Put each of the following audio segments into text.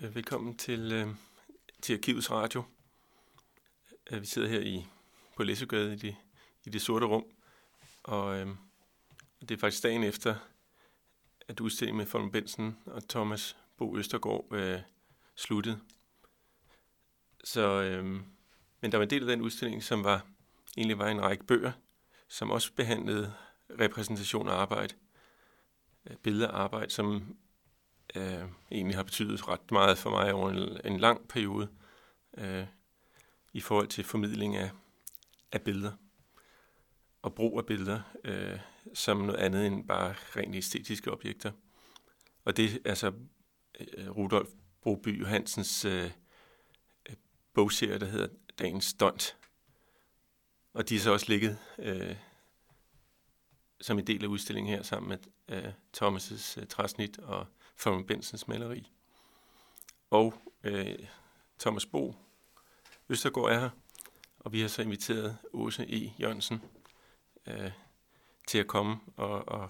Øh, velkommen til, øh, til Arkivets Radio. Øh, vi sidder her i på Læsøgade i det, i det sorte rum, og øh, det er faktisk dagen efter, at udstillingen med Folm Bensen og Thomas Bo Østergaard øh, sluttede. Så, øh, men der var en del af den udstilling, som var egentlig var en række bøger, som også behandlede repræsentation og arbejde, øh, billedarbejde, som øh, egentlig har betydet ret meget for mig over en, en lang periode øh, i forhold til formidling af, af billeder og brug af billeder øh, som noget andet end bare rent æstetiske objekter. Og det er altså øh, Rudolf Broby Johansens øh, øh, bogserie, der hedder Dagens Stunt. Og de er så også ligget øh, som en del af udstillingen her sammen med øh, Thomas' øh, træsnit og Folman Bensens maleri. Og øh, Thomas Bo Østergaard er her, og vi har så inviteret Åse E. Jørgensen øh, til at komme og, og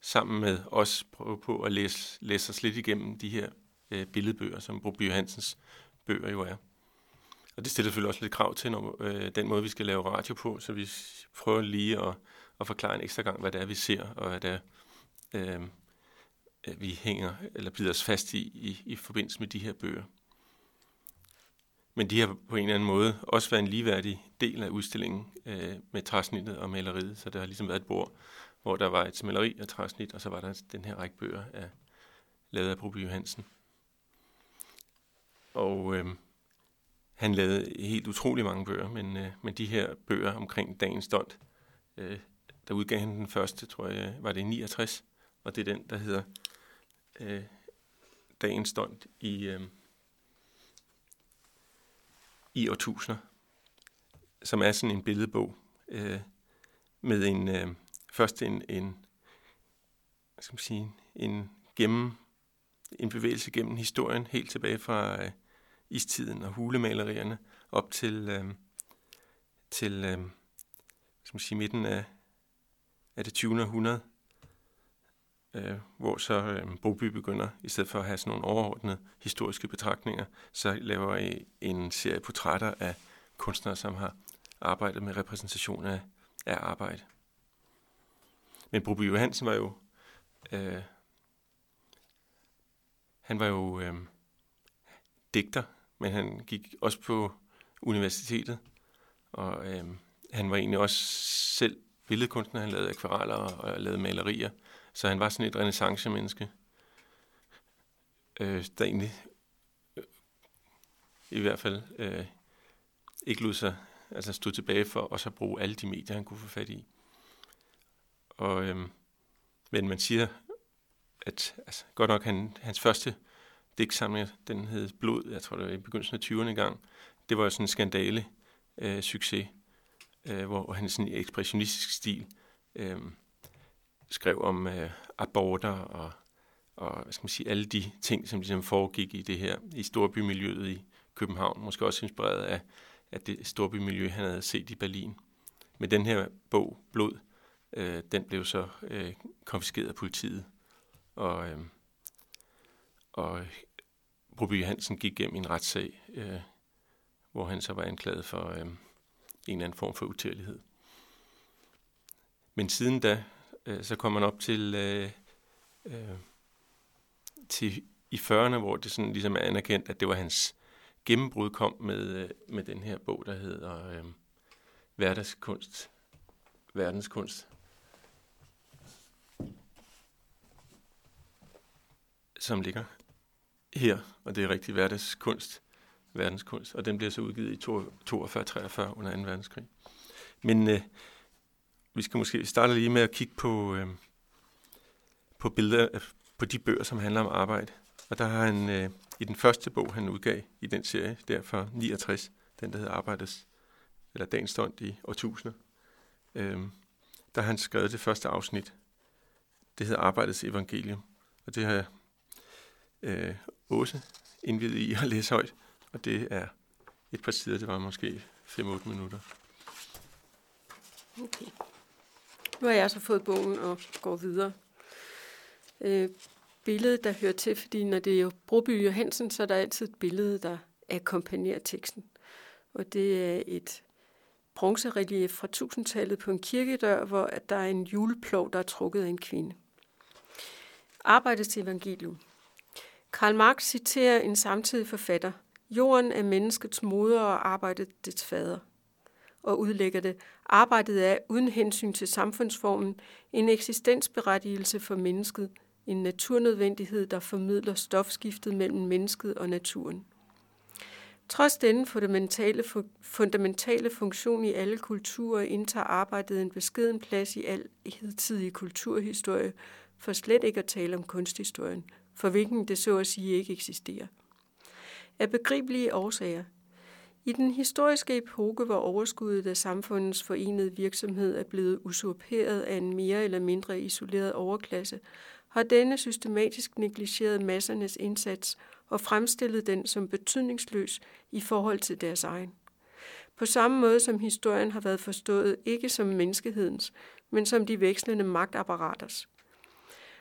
sammen med os prøve på at læse, læse os lidt igennem de her øh, billedbøger, som Broby Hansens bøger jo er. Og det stiller selvfølgelig også lidt krav til når, øh, den måde, vi skal lave radio på, så vi prøver lige at, at forklare en ekstra gang, hvad det er, vi ser, og hvad det er, øh, Øh, vi hænger eller bider os fast i, i i forbindelse med de her bøger. Men de har på en eller anden måde også været en ligeværdig del af udstillingen øh, med træsnittet og maleriet, så der har ligesom været et bord, hvor der var et maleri og træsnit, og så var der den her række bøger af, lavet af Broby Johansen. Og øh, han lavede helt utrolig mange bøger, men, øh, men de her bøger omkring dagens stund, øh, der udgav han den første, tror jeg, var det i 69, og det er den, der hedder øh, dagens stund i, øh, i årtusinder, som er sådan en billedbog øh, med en øh, først en, en hvad skal man sige, en gennem en bevægelse gennem historien helt tilbage fra øh, istiden og hulemalerierne op til øh, til øh, skal man sige midten af, af det 20. århundrede øh, hvor så øh, Boby begynder, i stedet for at have sådan nogle overordnede historiske betragtninger, så laver I en serie portrætter af kunstnere, som har arbejdet med repræsentation af, af arbejde. Men Boby Johansen var jo, øh, han var jo øh, digter, men han gik også på universitetet, og øh, han var egentlig også selv billedkunstner, han lavede akvareller og lavede malerier, så han var sådan et renaissance-menneske, øh, der egentlig øh, i hvert fald øh, ikke lod sig altså stod tilbage for at så bruge alle de medier, han kunne få fat i. Og, øh, men man siger, at altså, godt nok han, hans første digtsamling, den hed Blod, jeg tror det var i begyndelsen af 20'erne gang, det var sådan en skandale øh, succes, øh, hvor han sådan i ekspressionistisk stil øh, skrev om øh, aborter og, og hvad skal man sige, alle de ting, som ligesom foregik i det her, i storbymiljøet i København, måske også inspireret af, af det storbymiljø, han havde set i Berlin. Men den her bog, Blod, øh, den blev så øh, konfiskeret af politiet, og, øh, og Broby Hansen gik gennem en retssag, øh, hvor han så var anklaget for øh, en eller anden form for utærlighed. Men siden da, øh, så kom man op til, øh, øh, til i 40'erne, hvor det sådan ligesom er anerkendt, at det var hans gennembrud kom med, øh, med den her bog, der hedder øh, Hverdagskunst. Verdenskunst. Som ligger her, og det er rigtig hverdagskunst, verdenskunst, og den bliver så udgivet i 42-43 under 2. verdenskrig. Men øh, vi skal måske starte lige med at kigge på, øh, på billeder øh, på de bøger, som handler om arbejde. Og der har han øh, i den første bog, han udgav i den serie, der fra 69, den der hedder Arbejdes, eller Dagens Stund i årtusinder, øh, der har han skrevet det første afsnit. Det hedder Arbejdets Evangelium. Og det har jeg øh, Åse indvidet i at læse højt. Og det er et par sider, det var måske 5-8 minutter. Okay. Nu har jeg så fået bogen og går videre. Øh, billedet, der hører til, fordi når det er jo Broby Johansen, så er der altid et billede, der akkompagnerer teksten. Og det er et bronzerelief fra 1000-tallet på en kirkedør, hvor der er en juleplov, der er trukket af en kvinde. Arbejdets evangelium. Karl Marx citerer en samtidig forfatter. Jorden er menneskets moder og arbejdet dets fader. Og udlægger det. Arbejdet er, uden hensyn til samfundsformen, en eksistensberettigelse for mennesket, en naturnødvendighed, der formidler stofskiftet mellem mennesket og naturen. Trods denne fundamentale, fundamentale funktion i alle kulturer indtager arbejdet en beskeden plads i al hidtidig kulturhistorie, for slet ikke at tale om kunsthistorien, for hvilken det så at sige ikke eksisterer. Af begribelige årsager. I den historiske epoke, hvor overskuddet af samfundets forenede virksomhed er blevet usurperet af en mere eller mindre isoleret overklasse, har denne systematisk negligeret massernes indsats og fremstillet den som betydningsløs i forhold til deres egen. På samme måde som historien har været forstået ikke som menneskehedens, men som de vekslende magtapparaters.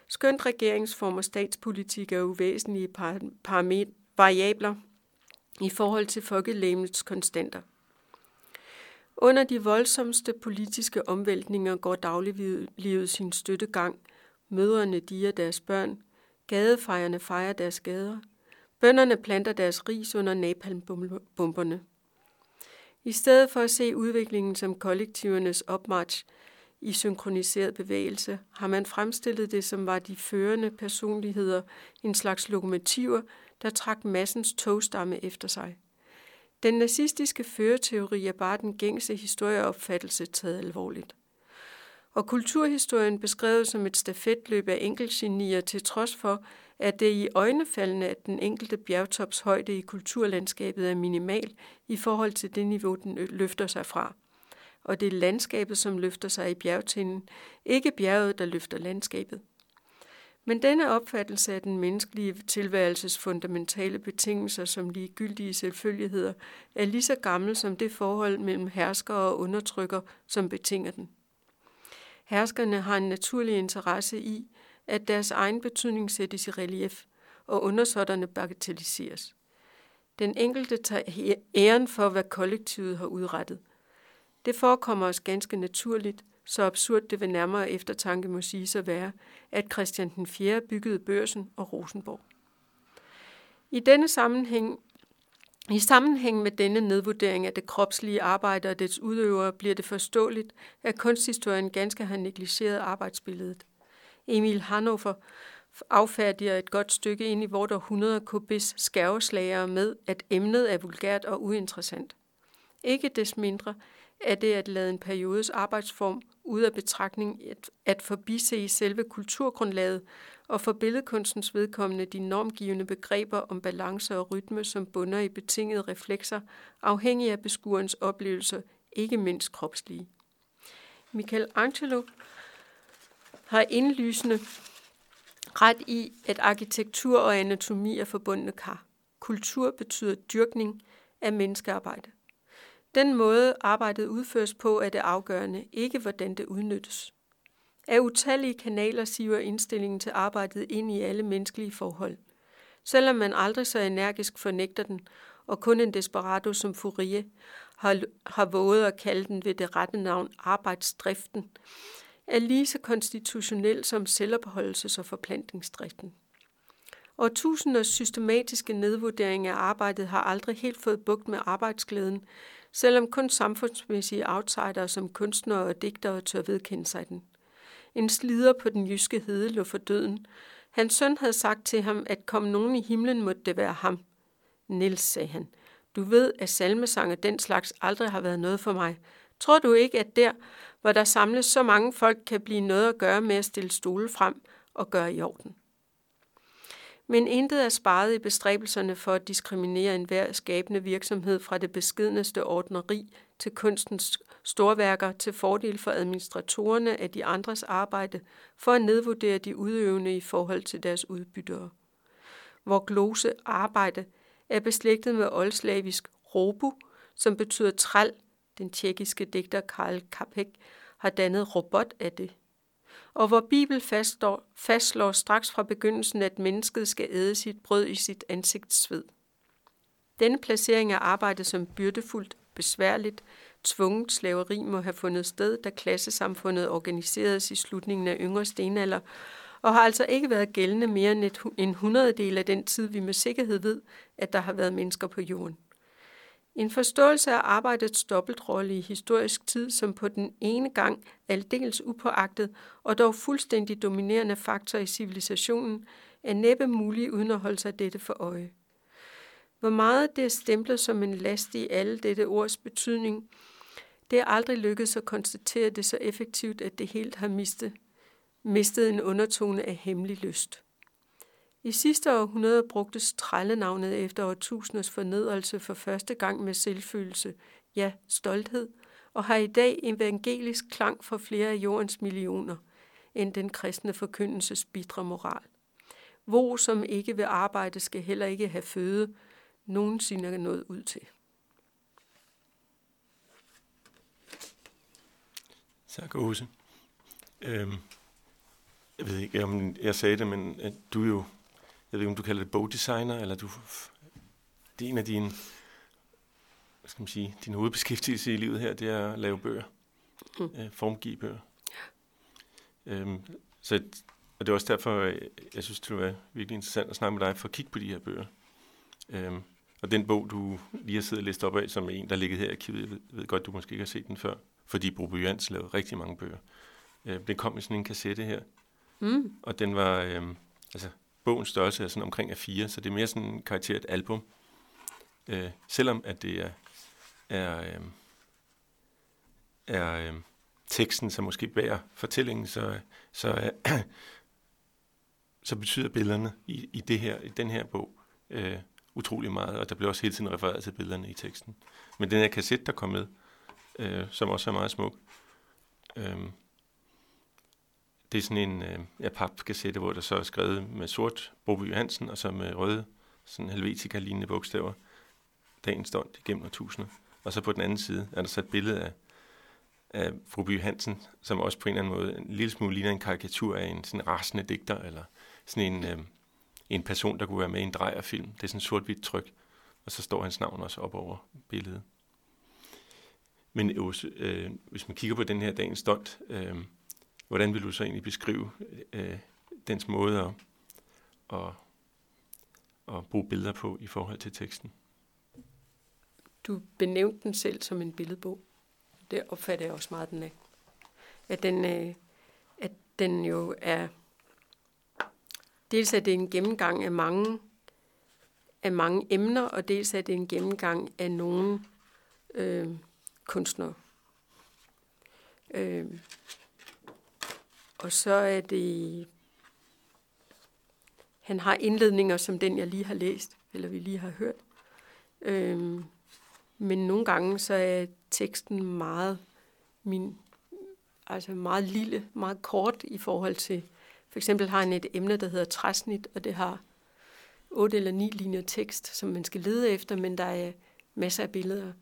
Skønt regeringsform og statspolitik er uvæsentlige variabler i forhold til folkelægemets konstanter. Under de voldsomste politiske omvæltninger går dagliglivet sin støttegang. Mødrene diger deres børn. Gadefejerne fejrer deres gader. Bønderne planter deres ris under napalmbomberne. I stedet for at se udviklingen som kollektivernes opmarch i synkroniseret bevægelse, har man fremstillet det som var de førende personligheder, en slags lokomotiver, der trak massens togstamme efter sig. Den nazistiske føreteori er bare den gængse historieopfattelse taget alvorligt. Og kulturhistorien beskrevet som et stafetløb af enkeltgenier til trods for, at det i øjnefaldene, at den enkelte bjergtops højde i kulturlandskabet er minimal i forhold til det niveau, den løfter sig fra. Og det er landskabet, som løfter sig i bjergtinden, ikke bjerget, der løfter landskabet. Men denne opfattelse af den menneskelige tilværelses fundamentale betingelser som ligegyldige selvfølgeligheder er lige så gammel som det forhold mellem hersker og undertrykker, som betinger den. Herskerne har en naturlig interesse i, at deres egen betydning sættes i relief, og undersåtterne bagatelliseres. Den enkelte tager æren for, hvad kollektivet har udrettet. Det forekommer os ganske naturligt, så absurd det ved nærmere eftertanke må sige sig være, at Christian den 4. byggede børsen og Rosenborg. I denne sammenhæng i sammenhæng med denne nedvurdering af det kropslige arbejde og dets udøvere bliver det forståeligt, at kunsthistorien ganske har negligeret arbejdsbilledet. Emil Hannover affærdiger et godt stykke ind i vort århundrede kubis skærveslagere med, at emnet er vulgært og uinteressant. Ikke des mindre er det at lade en periodes arbejdsform ud af betragtning at, at forbise selve kulturgrundlaget og for billedkunstens vedkommende de normgivende begreber om balance og rytme, som bunder i betingede reflekser, afhængig af beskuerens oplevelser, ikke mindst kropslige. Michelangelo har indlysende ret i, at arkitektur og anatomi er forbundne kar. Kultur betyder dyrkning af menneskearbejde. Den måde arbejdet udføres på er det afgørende, ikke hvordan det udnyttes. Af utallige kanaler siver indstillingen til arbejdet ind i alle menneskelige forhold. Selvom man aldrig så energisk fornægter den, og kun en desperado som Furie har, har våget at kalde den ved det rette navn arbejdsdriften, er lige så konstitutionel som selvopholdelses- og forplantningsdriften. Årtusinders systematiske nedvurdering af arbejdet har aldrig helt fået bugt med arbejdsglæden, selvom kun samfundsmæssige outsidere som kunstnere og digtere tør vedkende sig den. En slider på den jyske hede lå for døden. Hans søn havde sagt til ham, at kom nogen i himlen, måtte det være ham. Nils, sagde han, du ved, at salmesang og den slags aldrig har været noget for mig. Tror du ikke, at der, hvor der samles så mange folk, kan blive noget at gøre med at stille stole frem og gøre i orden? Men intet er sparet i bestræbelserne for at diskriminere enhver skabende virksomhed fra det beskidneste ordneri til kunstens storværker til fordel for administratorerne af de andres arbejde for at nedvurdere de udøvende i forhold til deres udbyttere. Hvor glose arbejde er beslægtet med oldslavisk robu, som betyder træl, den tjekkiske digter Karl Kapek har dannet robot af det og hvor Bibel fastslår, fastslår straks fra begyndelsen, at mennesket skal æde sit brød i sit ansigtsved. Denne placering af arbejdet som byrdefuldt, besværligt, tvunget slaveri må have fundet sted, da klassesamfundet organiseredes i slutningen af yngre stenalder, og har altså ikke været gældende mere end en hundrededel af den tid, vi med sikkerhed ved, at der har været mennesker på jorden. En forståelse af arbejdets dobbeltrolle i historisk tid, som på den ene gang aldeles upåagtet og dog fuldstændig dominerende faktor i civilisationen, er næppe mulig uden at holde sig dette for øje. Hvor meget det er stemplet som en last i alle dette ords betydning, det er aldrig lykkedes at konstatere det så effektivt, at det helt har mistet, mistet en undertone af hemmelig lyst. I sidste århundrede brugtes trællenavnet efter årtusinders fornedrelse for første gang med selvfølelse, ja, stolthed, og har i dag evangelisk klang for flere af jordens millioner, end den kristne forkyndelses bidre moral. Vo, som ikke vil arbejde, skal heller ikke have føde, nogensinde er noget ud til. Tak, Åse. Øhm, jeg ved ikke, om jeg sagde det, men at du jo jeg ved ikke, om du kalder det bogdesigner, eller du, det er en af dine, hvad skal man sige, din hovedbeskæftigelse i livet her, det er at lave bøger, mm. øh, formgive bøger. Ja. Øhm, så, og det er også derfor, jeg synes, det var virkelig interessant at snakke med dig for at kigge på de her bøger. Øhm, og den bog, du lige har siddet og læst op af, som en, der ligger her i arkivet, jeg ved, ved godt, du måske ikke har set den før, fordi Broby Jans lavede rigtig mange bøger. Øh, den kom i sådan en kassette her, mm. og den var, øh, altså bogens størrelse er sådan omkring af fire, så det er mere sådan en karakteret album. Øh, selvom at det er, er, øh, er øh, teksten, som måske bærer fortællingen, så, så, øh, så betyder billederne i, i, det her, i den her bog øh, utrolig meget, og der bliver også hele tiden refereret til billederne i teksten. Men den her kassette, der kom med, øh, som også er meget smuk, øh, det er sådan en øh, ja, papkassette, hvor der så er skrevet med sort Broby Johansen, og så med røde, sådan helvetica-lignende bogstaver, dagens stund igennem årtusinder. Og så på den anden side er der så et billede af, af fru By Hansen, som også på en eller anden måde en lille smule ligner en karikatur af en sådan rasende digter, eller sådan en, øh, en person, der kunne være med i en drejerfilm. Det er sådan sort-hvidt tryk, og så står hans navn også op over billedet. Men øh, hvis man kigger på den her dagens stund, øh, Hvordan vil du så egentlig beskrive øh, dens måde at, at, at bruge billeder på i forhold til teksten? Du benævnte den selv som en billedbog. Det opfatter jeg også meget, den er. At den, øh, at den jo er... Dels er det en gennemgang af mange, af mange emner, og dels er det en gennemgang af nogle øh, kunstnere. Øh, og så er det... Han har indledninger som den, jeg lige har læst, eller vi lige har hørt. Øhm, men nogle gange så er teksten meget min, altså meget lille, meget kort i forhold til, for eksempel har han et emne, der hedder træsnit, og det har otte eller ni linjer tekst, som man skal lede efter, men der er masser af billeder.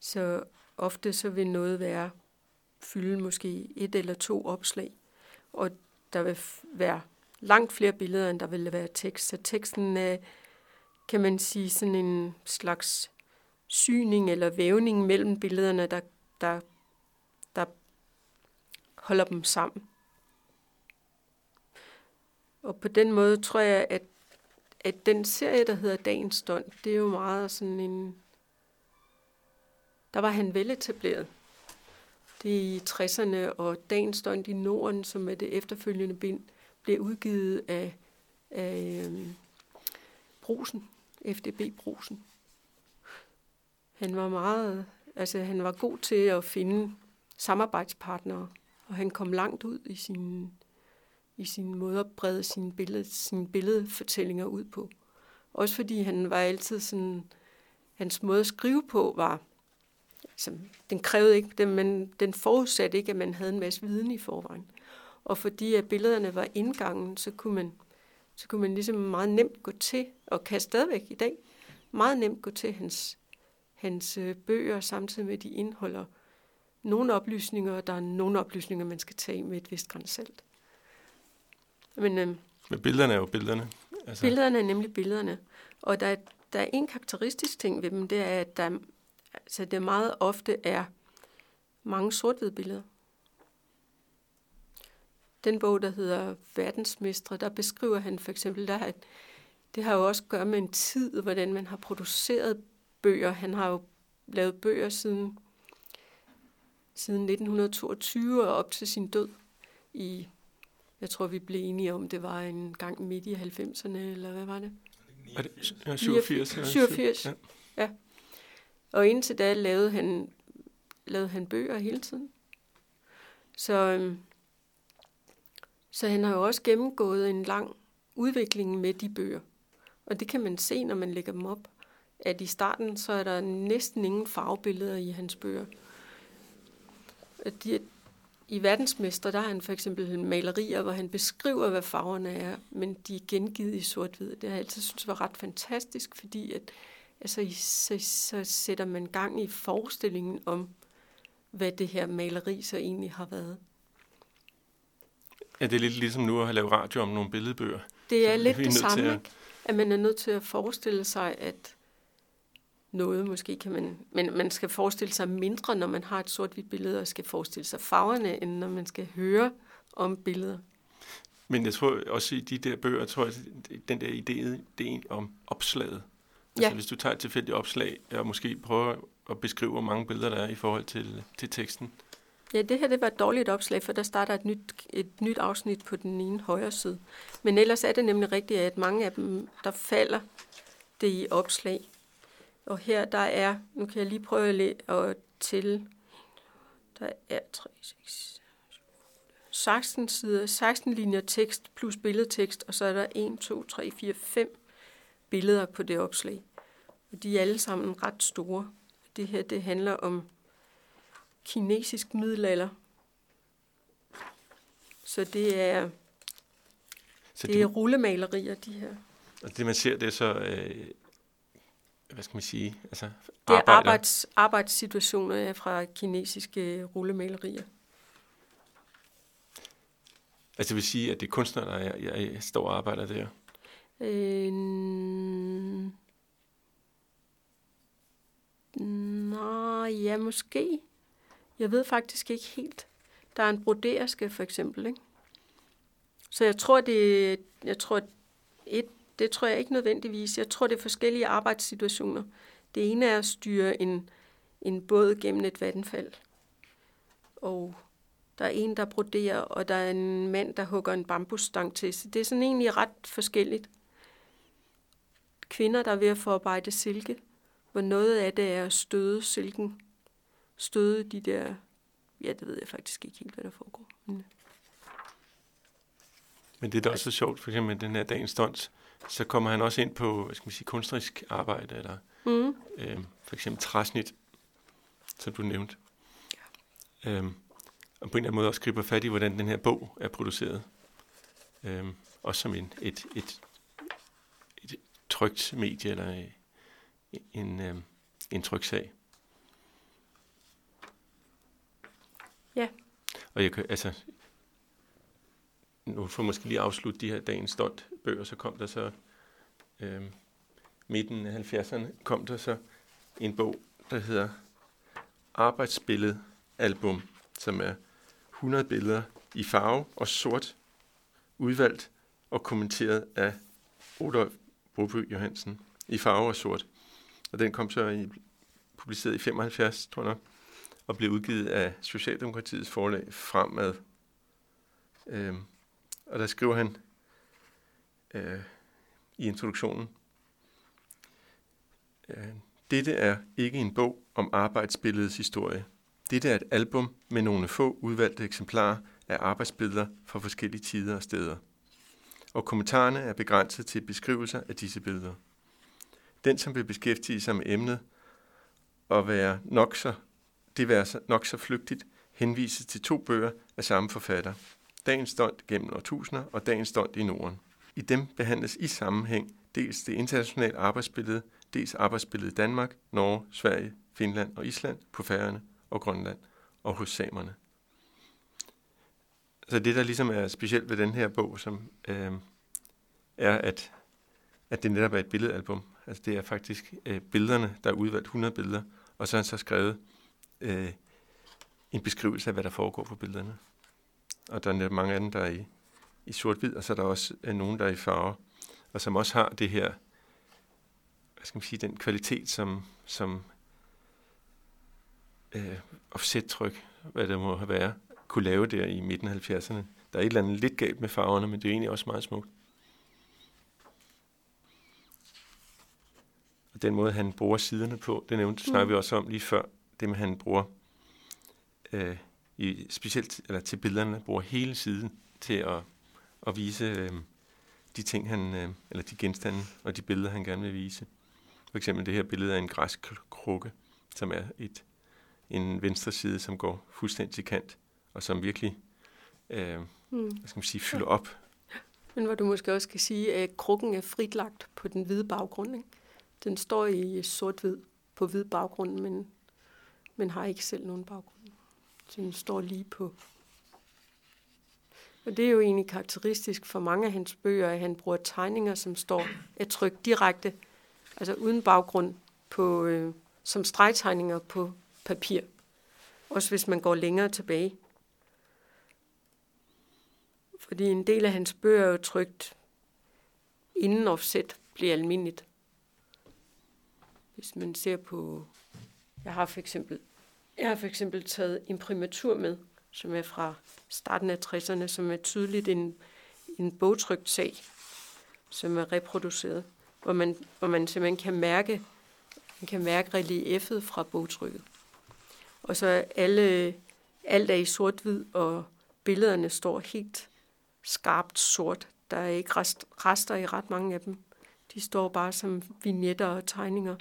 Så ofte så vil noget være fylde måske et eller to opslag og der vil være langt flere billeder, end der vil være tekst. Så teksten er, kan man sige, sådan en slags syning eller vævning mellem billederne, der, der, der holder dem sammen. Og på den måde tror jeg, at, at den serie, der hedder Dagens Stund, det er jo meget sådan en... Der var han veletableret. Det er i 60'erne, og Dagens Stund i Norden, som er det efterfølgende bind, blev udgivet af, af øhm, um, Brosen, FDB Brosen. Han var meget, altså han var god til at finde samarbejdspartnere, og han kom langt ud i sin, i sin måde at brede sine, billede, sine billedfortællinger ud på. Også fordi han var altid sådan, hans måde at skrive på var som, den krævede ikke, den, men den forudsatte ikke, at man havde en masse viden i forvejen. Og fordi at billederne var indgangen, så kunne man, så kunne man ligesom meget nemt gå til, og kan stadigvæk i dag, meget nemt gå til hans, hans øh, bøger, samtidig med, at de indeholder nogle oplysninger, og der er nogle oplysninger, man skal tage med et vist grænsalt. Men, øh, Men billederne er jo billederne. Altså. Billederne er nemlig billederne. Og der, der er en karakteristisk ting ved dem, det er, at der, altså det meget ofte er mange sort billeder. Den bog, der hedder Verdensmestre, der beskriver han for eksempel, der, at det har jo også at gøre med en tid, hvordan man har produceret bøger. Han har jo lavet bøger siden, siden 1922 og op til sin død i, jeg tror vi blev enige om, det var en gang midt i 90'erne, eller hvad var det? Er det ja, 87? 87, ja. ja. Og indtil da lavede han, lavede han bøger hele tiden. Så, øhm, så han har jo også gennemgået en lang udvikling med de bøger. Og det kan man se, når man lægger dem op, at i starten så er der næsten ingen farvebilleder i hans bøger. De, I verdensmester, der har han for eksempel malerier, hvor han beskriver, hvad farverne er, men de er gengivet i sort-hvid. Det har jeg altid synes var ret fantastisk, fordi at, altså, så, så sætter man gang i forestillingen om, hvad det her maleri så egentlig har været. Ja, det er lidt ligesom nu at have lavet radio om nogle billedbøger. Det er lidt det samme, at... at man er nødt til at forestille sig, at noget måske kan man... Men man skal forestille sig mindre, når man har et sort-hvidt billede, og skal forestille sig farverne, end når man skal høre om billeder. Men jeg tror også i de der bøger, tror jeg, den der idé, det er om opslaget. Altså ja. hvis du tager et tilfældigt opslag, og måske prøver at beskrive, hvor mange billeder der er i forhold til, til teksten, Ja, det her det var et dårligt opslag, for der starter et nyt, et nyt afsnit på den ene højre side. Men ellers er det nemlig rigtigt, at mange af dem, der falder det i opslag. Og her der er, nu kan jeg lige prøve at tælle, der er 3, 6, 16 sider, 16 linjer tekst plus billedtekst, og så er der 1, 2, 3, 4, 5 billeder på det opslag. Og de er alle sammen ret store. Det her det handler om kinesisk middelalder. Så det er, så det, det er rullemalerier, de her. Og det man ser, det er så, øh, hvad skal man sige, altså Det er arbejds, arbejdssituationer fra kinesiske rullemalerier. Altså det vil sige, at det er kunstnere, der er, jeg, jeg står og arbejder der? Øh, nej, ja, måske. Jeg ved faktisk ikke helt. Der er en broderske for eksempel, ikke? Så jeg tror, det, jeg tror, et, det tror jeg ikke nødvendigvis. Jeg tror, det er forskellige arbejdssituationer. Det ene er at styre en, en båd gennem et vandfald. Og der er en, der broderer, og der er en mand, der hugger en bambusstang til. Så det er sådan egentlig ret forskelligt. Kvinder, der er ved at forarbejde silke, hvor noget af det er at støde silken støde de der... Ja, det ved jeg faktisk ikke helt, hvad der foregår. Men, men det er da også så sjovt, for eksempel den her dagens stund, så kommer han også ind på, hvad skal man sige, kunstnerisk arbejde, eller mm. øhm, for eksempel træsnit, som du nævnte. Ja. Øhm, og på en eller anden måde også griber fat i, hvordan den her bog er produceret. Øhm, også som en, et, et, et trygt medie, eller en, en, øhm, en tryksag. Ja. Og jeg kan, altså, nu får måske lige afslutte de her dagens stolt bøger, så kom der så øh, midten af 70'erne, kom der så en bog, der hedder Arbejdsbillede album, som er 100 billeder i farve og sort, udvalgt og kommenteret af Rudolf Broby Johansen i farve og sort. Og den kom så i, publiceret i 75, tror jeg nok og blev udgivet af Socialdemokratiets forlag Fremad. Øhm, og der skriver han øh, i introduktionen, øh, dette er ikke en bog om arbejdsbilledets historie. Dette er et album med nogle få udvalgte eksemplarer af arbejdsbilleder fra forskellige tider og steder. Og kommentarerne er begrænset til beskrivelser af disse billeder. Den, som vil beskæftige sig med emnet og være nok så det være nok så flygtigt, henvises til to bøger af samme forfatter. Dagens Stolt gennem årtusinder og Dagens Stolt i Norden. I dem behandles i sammenhæng dels det internationale arbejdsbillede, dels arbejdsbilledet i Danmark, Norge, Sverige, Finland og Island på Færøerne og Grønland, og hos samerne. Så det, der ligesom er specielt ved den her bog, som øh, er, at, at det netop er et billedalbum. Altså det er faktisk øh, billederne, der er udvalgt 100 billeder, og så har han så skrevet øh, en beskrivelse af, hvad der foregår på billederne. Og der er netop mange af dem, der er i, i sort-hvid, og så er der også øh, nogen, der er i farve, og som også har det her, hvad skal man sige, den kvalitet, som, som øh, offset-tryk, hvad det må have været, kunne lave der i midten af 70'erne. Der er et eller andet lidt galt med farverne, men det er egentlig også meget smukt. Den måde, han bruger siderne på, det nævnte, mm. snakker vi også om lige før, det med, han bruger, øh, i, specielt eller til billederne, bruger hele siden til at, at vise øh, de ting, han, øh, eller de genstande og de billeder, han gerne vil vise. For eksempel det her billede af en græsk krukke, som er et, en venstre side, som går fuldstændig til kant, og som virkelig øh, mm. hvad skal man sige, fylder op. Men hvor du måske også kan sige, at krukken er fritlagt på den hvide baggrund. Ikke? Den står i sort-hvid på hvid baggrund, men, men har ikke selv nogen baggrund. Så den står lige på. Og det er jo egentlig karakteristisk for mange af hans bøger, at han bruger tegninger, som står er trykt direkte, altså uden baggrund, på, øh, som stregtegninger på papir. Også hvis man går længere tilbage. Fordi en del af hans bøger er jo trygt inden offset bliver almindeligt. Hvis man ser på, jeg har for eksempel, jeg har for eksempel taget imprimatur med, som er fra starten af 60'erne, som er tydeligt en, en bogtrykt sag, som er reproduceret, hvor man, hvor man simpelthen kan mærke, man kan mærke reliefet fra bogtrykket. Og så alle, alt er i sort-hvid, og billederne står helt skarpt sort. Der er ikke rest, rester i ret mange af dem. De står bare som vignetter og tegninger.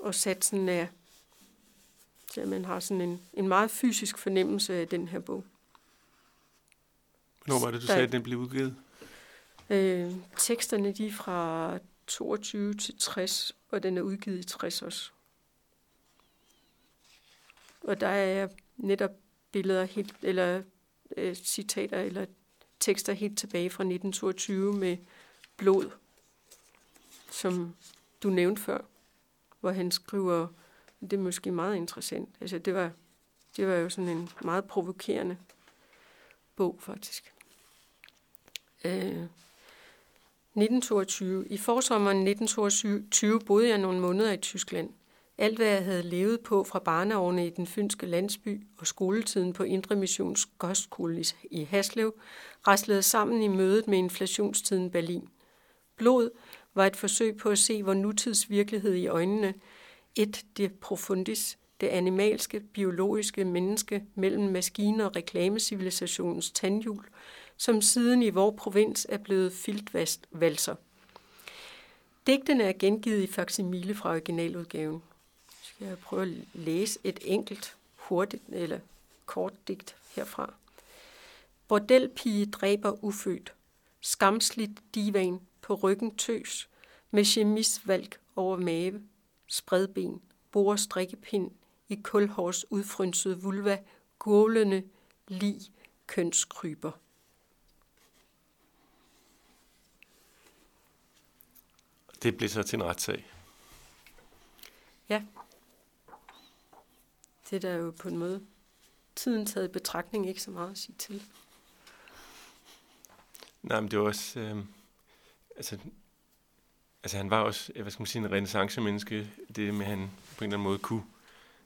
Og satsen er, så man har sådan en, en meget fysisk fornemmelse af den her bog. Hvornår var det, du Der, sagde, at den blev udgivet? Øh, teksterne de er fra 22 til 60, og den er udgivet i 60 også. Og der er netop billeder helt, eller øh, citater eller tekster helt tilbage fra 1922 med blod, som du nævnte før, hvor han skriver, det er måske meget interessant. Altså det var, det var jo sådan en meget provokerende bog faktisk. Øh, 1922. I forsommeren 1922 boede jeg nogle måneder i Tyskland. Alt, hvad jeg havde levet på fra barneårene i den fynske landsby og skoletiden på Indre Missions kostskole i Haslev, raslede sammen i mødet med inflationstiden Berlin. Blod var et forsøg på at se vor nutids virkelighed i øjnene. Et de profundis, det animalske, biologiske menneske mellem maskiner og reklamecivilisationens tandhjul, som siden i vor provins er blevet filtvalser. Digtene er gengivet i faksimile fra originaludgaven skal jeg prøve at læse et enkelt hurtigt eller kort digt herfra. Bordelpige dræber ufødt. Skamsligt divan på ryggen tøs. Med chemisvalg over mave. Spredben. Bore strikkepind i kulhårs udfrynsede vulva. Gålende lig kønskryber. Det bliver så til en retssag. Ja, det er der jo på en måde tiden taget i betragtning ikke så meget at sige til. Nej, men det var også... Øh, altså, altså, han var også, hvad skal man sige, en renaissance-menneske. Det med, at han på en eller anden måde kunne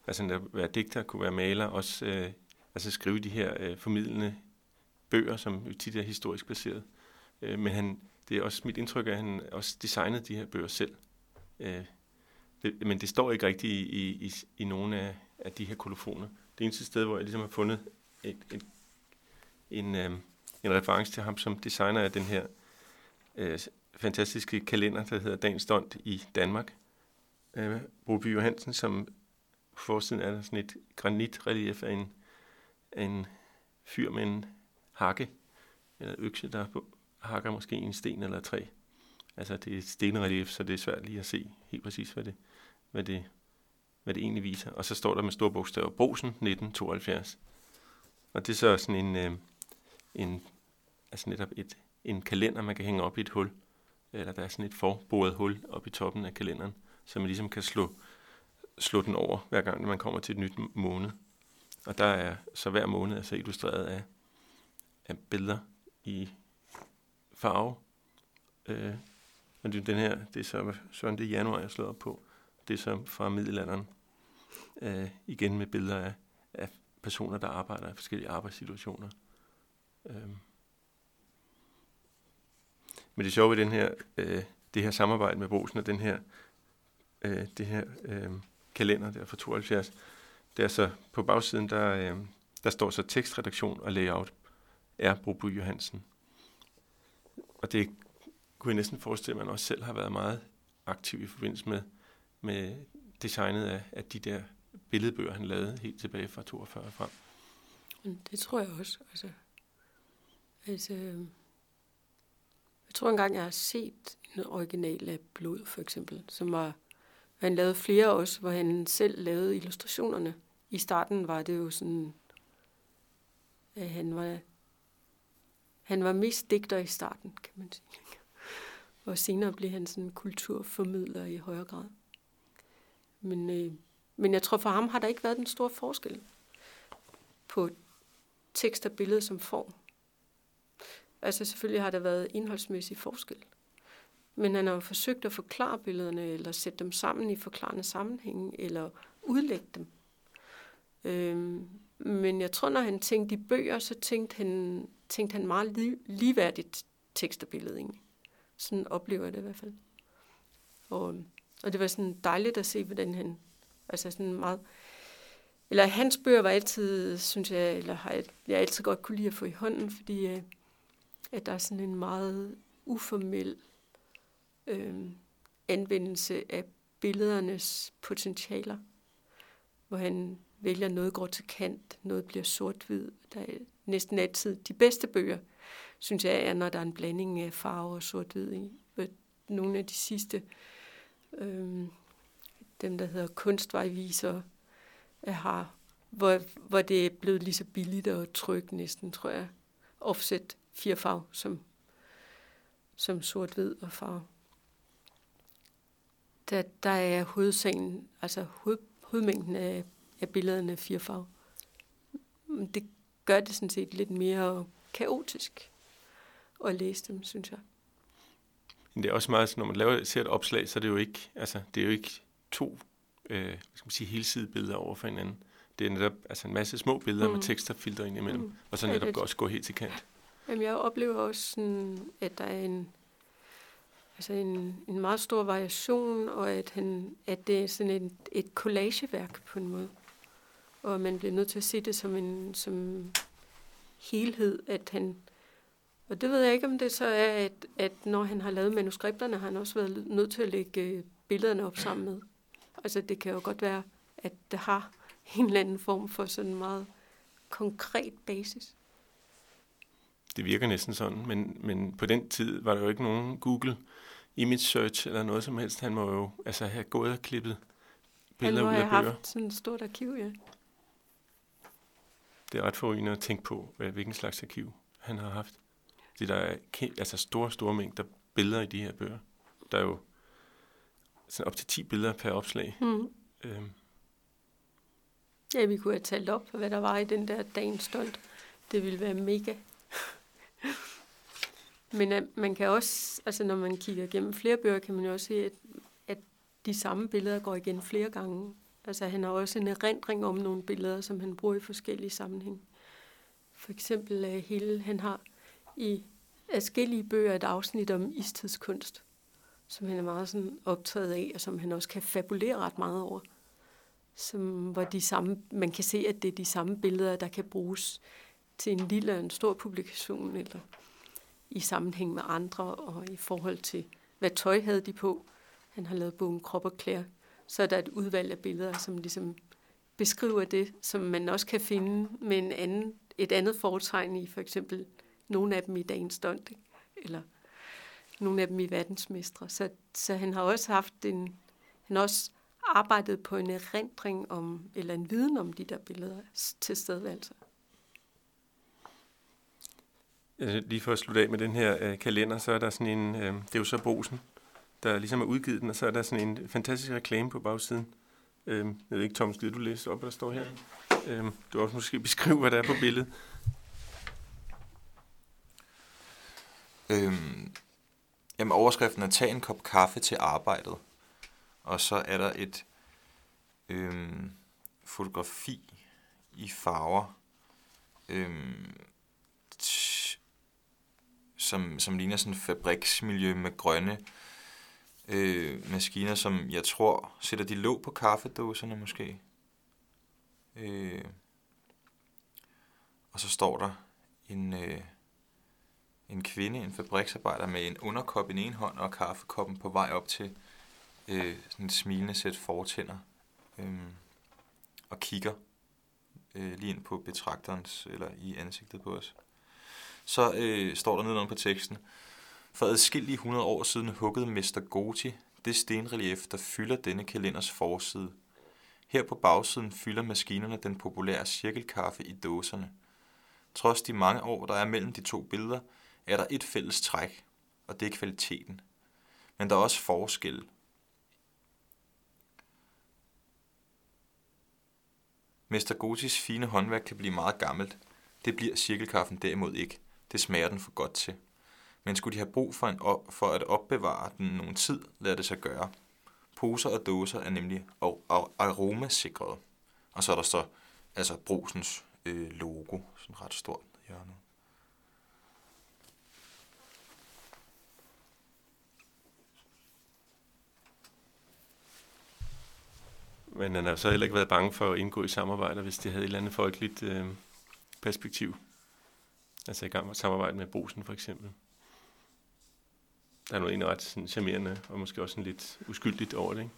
altså, at være digter, kunne være maler, også øh, altså, skrive de her øh, formidlende bøger, som jo tit er historisk baseret. Øh, men han, det er også mit indtryk, at han også designede de her bøger selv. Øh, det, men det står ikke rigtigt i, i, i, i nogle af, af de her kolofoner. Det eneste sted, hvor jeg ligesom har fundet et, et, en, øh, en reference til ham som designer af den her øh, fantastiske kalender, der hedder Dagens Stund i Danmark. Øh, Broby Johansen, som på forsiden er der sådan et granitrelief af en, af en fyr med en hakke, eller økse, der på, hakker måske en sten eller træ. Altså det er et stenrelief, så det er svært lige at se helt præcis, hvad det, hvad det hvad det egentlig viser. Og så står der med store bogstaver, Bosen 1972. Og det er så sådan en, øh, en altså netop et, en kalender, man kan hænge op i et hul. Eller der er sådan et forboret hul op i toppen af kalenderen, så man ligesom kan slå, slå den over, hver gang man kommer til et nyt måned. Og der er så hver måned altså illustreret af, af billeder i farve. Øh, og det, den her, det er så sådan det januar, jeg slår op på. Det er så fra middelalderen. Øh, igen med billeder af, af personer, der arbejder i forskellige arbejdssituationer. Øh. Men det sjove ved den her, øh, det her samarbejde med Brosen og den her, øh, det her øh, kalender der fra 72, det er så på bagsiden, der, øh, der står så tekstredaktion og layout er Broby Johansen. Og det kunne jeg næsten forestille mig, at man også selv har været meget aktiv i forbindelse med, med designet af, af de der billedbøger, han lavede helt tilbage fra 42 frem. Det tror jeg også. Altså, altså, øh, jeg tror engang, jeg har set en original af Blod, for eksempel, som var, han lavede flere også, hvor han selv lavede illustrationerne. I starten var det jo sådan, at han var, han var mest digter i starten, kan man sige. Og senere blev han sådan kulturformidler i højere grad. Men, øh, men jeg tror, for ham har der ikke været den store forskel på tekst og billede som form. Altså selvfølgelig har der været indholdsmæssig forskel. Men han har jo forsøgt at forklare billederne, eller sætte dem sammen i forklarende sammenhæng, eller udlægge dem. Øhm, men jeg tror, når han tænkte i bøger, så tænkte han, tænkte han meget li- ligeværdigt tekst og billede egentlig. Sådan oplever jeg det i hvert fald. Og, og det var sådan dejligt at se, hvordan han, altså sådan meget, eller hans bøger var altid, synes jeg, eller har jeg, jeg altid godt kunne lide at få i hånden, fordi øh, at der er sådan en meget uformel øh, anvendelse af billedernes potentialer, hvor han vælger noget går til kant, noget bliver sort-hvid. Der er næsten altid de bedste bøger, synes jeg, er, når der er en blanding af farve og sort-hvid i. Nogle af de sidste, øh, dem der hedder kunstvejviser, har, hvor, hvor det er blevet lige så billigt at trykke næsten, tror jeg. Offset fire farve som, som sort-hvid og farve. Der, der er hovedsagen, altså hoved, hovedmængden af, af billederne fire farve. Det gør det sådan set lidt mere kaotisk at læse dem, synes jeg. Men det er også meget, når man laver, ser et opslag, så er det jo ikke, altså, det er jo ikke to øh, hvad skal man sige, helside billeder over for hinanden. Det er netop altså en masse små billeder mm. med tekster filter ind imellem, mm. og så netop også gå helt til kant. Jamen, jeg oplever også, sådan, at der er en, altså en, en meget stor variation, og at, han, at det er sådan et, et collageværk på en måde. Og man bliver nødt til at se det som en som helhed, at han, og det ved jeg ikke, om det så er, at, at når han har lavet manuskripterne, har han også været nødt til at lægge øh, billederne op sammen med. Altså det kan jo godt være, at det har en eller anden form for sådan en meget konkret basis. Det virker næsten sådan, men, men på den tid var der jo ikke nogen Google image search eller noget som helst. Han må jo altså have gået og klippet billeder ud af bøger. Han må have haft sådan et stort arkiv, ja. Det er ret forrygende at tænke på, hvilken slags arkiv han har haft. Det der er altså store, store mængder billeder i de her bøger. Der er jo sådan op til 10 billeder per opslag. Mm. Øhm. Ja, vi kunne have talt op, hvad der var i den der dagens stund. Det ville være mega. Men at man kan også, altså når man kigger gennem flere bøger, kan man jo også se, at, at de samme billeder går igen flere gange. Altså han har også en erindring om nogle billeder, som han bruger i forskellige sammenhænge. For eksempel uh, hele, han har i adskillige bøger et afsnit om istidskunst som han er meget sådan optaget af, og som han også kan fabulere ret meget over. Som, hvor de samme, man kan se, at det er de samme billeder, der kan bruges til en lille og en stor publikation, eller i sammenhæng med andre, og i forhold til, hvad tøj havde de på. Han har lavet bogen Krop og Klær. Så er der et udvalg af billeder, som ligesom beskriver det, som man også kan finde med en anden, et andet foretegn i, for eksempel nogle af dem i dagens stund, eller nogle af dem i verdensmestre. Så, så han har også haft en, han har også arbejdet på en erindring om, eller en viden om de der billeder til Altså. Øh, lige for at slutte af med den her øh, kalender, så er der sådan en, øh, det er jo så Bosen, der ligesom har udgivet den, og så er der sådan en fantastisk reklame på bagsiden. Øh, jeg ved ikke, Thomas, du læse op, hvad der står her? Øh, du også måske beskrive, hvad der er på billedet. Øhm, jamen, overskriften er, tag en kop kaffe til arbejdet. Og så er der et øhm, fotografi i farver, øhm, som, som ligner sådan et fabriksmiljø med grønne øh, maskiner, som jeg tror sætter de låg på kaffedåserne måske. Øh, og så står der en, øh, en kvinde, en fabriksarbejder med en underkop i en ene hånd og kaffekoppen på vej op til øh, sådan et smilende sæt fortænder øh, og kigger øh, lige ind på betragterens, eller i ansigtet på os. Så øh, står der nedenunder på teksten, for adskillige 100 år siden huggede Mester Goti det stenrelief, der fylder denne kalenders forside. Her på bagsiden fylder maskinerne den populære cirkelkaffe i dåserne. Trods de mange år, der er mellem de to billeder, er der et fælles træk, og det er kvaliteten. Men der er også forskel. Mester Gotis fine håndværk kan blive meget gammelt. Det bliver cirkelkaffen derimod ikke. Det smager den for godt til. Men skulle de have brug for, en op, for at opbevare den nogen tid, lader det sig gøre. Poser og dåser er nemlig aromasikrede. Og så er der så altså brusens øh, logo, sådan ret stort hjørne. Men han har så heller ikke været bange for at indgå i samarbejder, hvis det havde et eller andet folkeligt øh, perspektiv. Altså i gang med samarbejde med Bosen for eksempel. Der er noget egentlig ret sådan, charmerende, og måske også sådan lidt uskyldigt over det, ikke?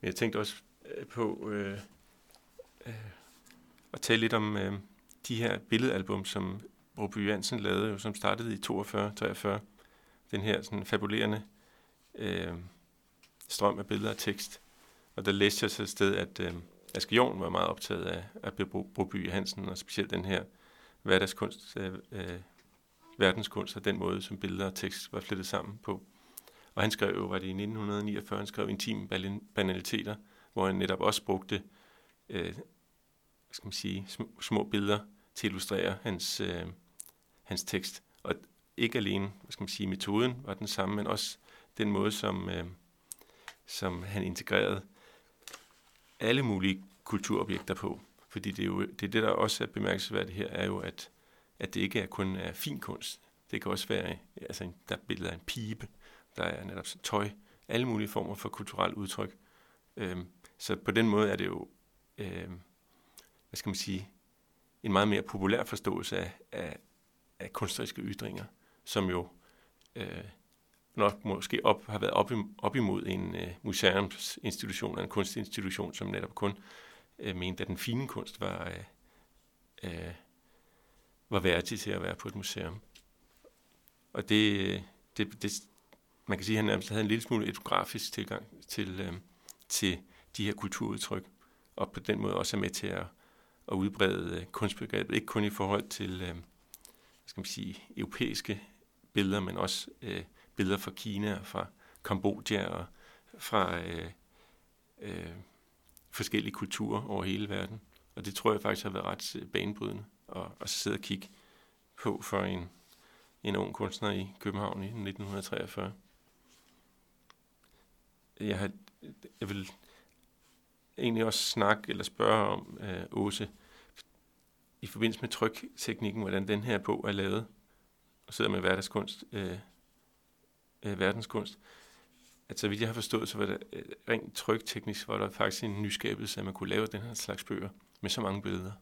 Men jeg tænkte også øh, på øh, øh, at tale lidt om øh, de her billedalbum, som Broby Jansen lavede, jo, som startede i 42-43. Den her sådan fabulerende øh, strøm af billeder og tekst. Og der læste jeg så et sted, at øh, Aske Jorn var meget optaget af, af Broby Hansen, og specielt den her hverdagskunst, øh, øh, verdenskunst, og den måde, som billeder og tekst var flettet sammen på. Og han skrev jo, var det i 1949, han skrev Intime Banaliteter, hvor han netop også brugte øh, hvad skal man sige, små, små billeder til at illustrere hans, øh, hans tekst. Og ikke alene, hvad skal man sige, metoden var den samme, men også den måde, som, øh, som han integrerede alle mulige kulturobjekter på. Fordi det er jo det, er det der også er bemærkelsesværdigt her, er jo, at, at det ikke er kun er fin kunst. Det kan også være, altså der er billeder af en pibe, der er netop tøj, alle mulige former for kulturelt udtryk. Øhm, så på den måde er det jo, øhm, hvad skal man sige, en meget mere populær forståelse af, af, af kunstneriske ytringer, som jo øh, nok måske op, har været op, op imod en øh, museumsinstitution, en kunstinstitution, som netop kun øh, mente, at den fine kunst var, øh, øh, var værdig til at være på et museum. Og det, det, det man kan sige, at han nærmest havde en lille smule etnografisk tilgang til, øh, til de her kulturudtryk, og på den måde også er med til at, at udbrede øh, kunstbegrebet, ikke kun i forhold til øh, skal man sige, europæiske billeder, men også øh, billeder fra Kina, fra Kambodja og fra øh, øh, forskellige kulturer over hele verden. Og det tror jeg faktisk har været ret øh, banebrydende at, at sidde og kigge på for en, en ung kunstner i København i 1943. Jeg, har, jeg vil egentlig også snakke eller spørge om, øh, Åse, i forbindelse med trykteknikken, hvordan den her bog er lavet, og sidder med hverdagskunst, øh, øh, verdenskunst, at så vidt jeg har forstået, så var det øh, rent trykteknisk, var der faktisk en nyskabelse, at man kunne lave den her slags bøger med så mange billeder.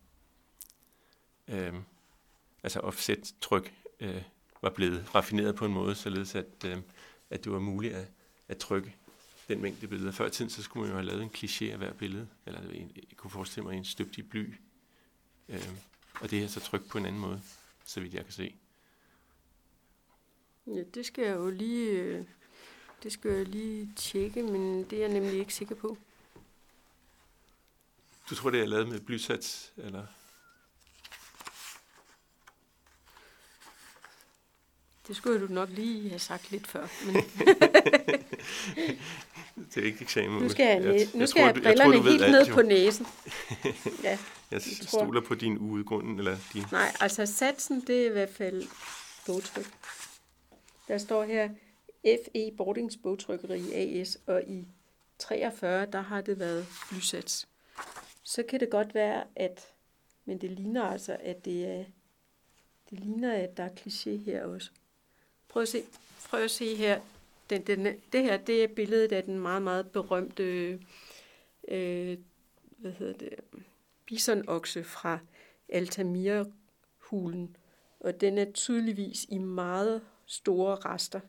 Øh, altså offset-tryk øh, var blevet raffineret på en måde, således at, øh, at det var muligt at, at trykke den mængde billeder. Før i tiden, så skulle man jo have lavet en kliché af hver billede, eller en, jeg kunne forestille mig en støbt i bly. Øh, og det er så trykt på en anden måde, så vidt jeg kan se. Ja, det skal jeg jo lige, øh, det skal jeg lige tjekke, men det er jeg nemlig ikke sikker på. Du tror, det er lavet med blysats, eller? Det skulle du nok lige have sagt lidt før. Men det er ikke eksamen. nu skal jeg, jeg, jeg, nu jeg skal tror, jeg du- have jeg tror, brillerne du ved helt alt, ned jo. på næsen. Ja, Jeg tror- stoler på din udgrunden, eller din... nej, altså satsen, det er i hvert fald bogtryk. Der står her FE Boardings Bogtrykkeri AS, og i 43, der har det været Lysats. Så kan det godt være, at, men det ligner altså, at det er, det ligner, at der er kliché her også. Prøv at se, prøv at se her. Den, den, det her, det er billedet af den meget, meget berømte, øh, hvad hedder det, bisonokse fra Altamira-hulen. Og den er tydeligvis i meget store rester.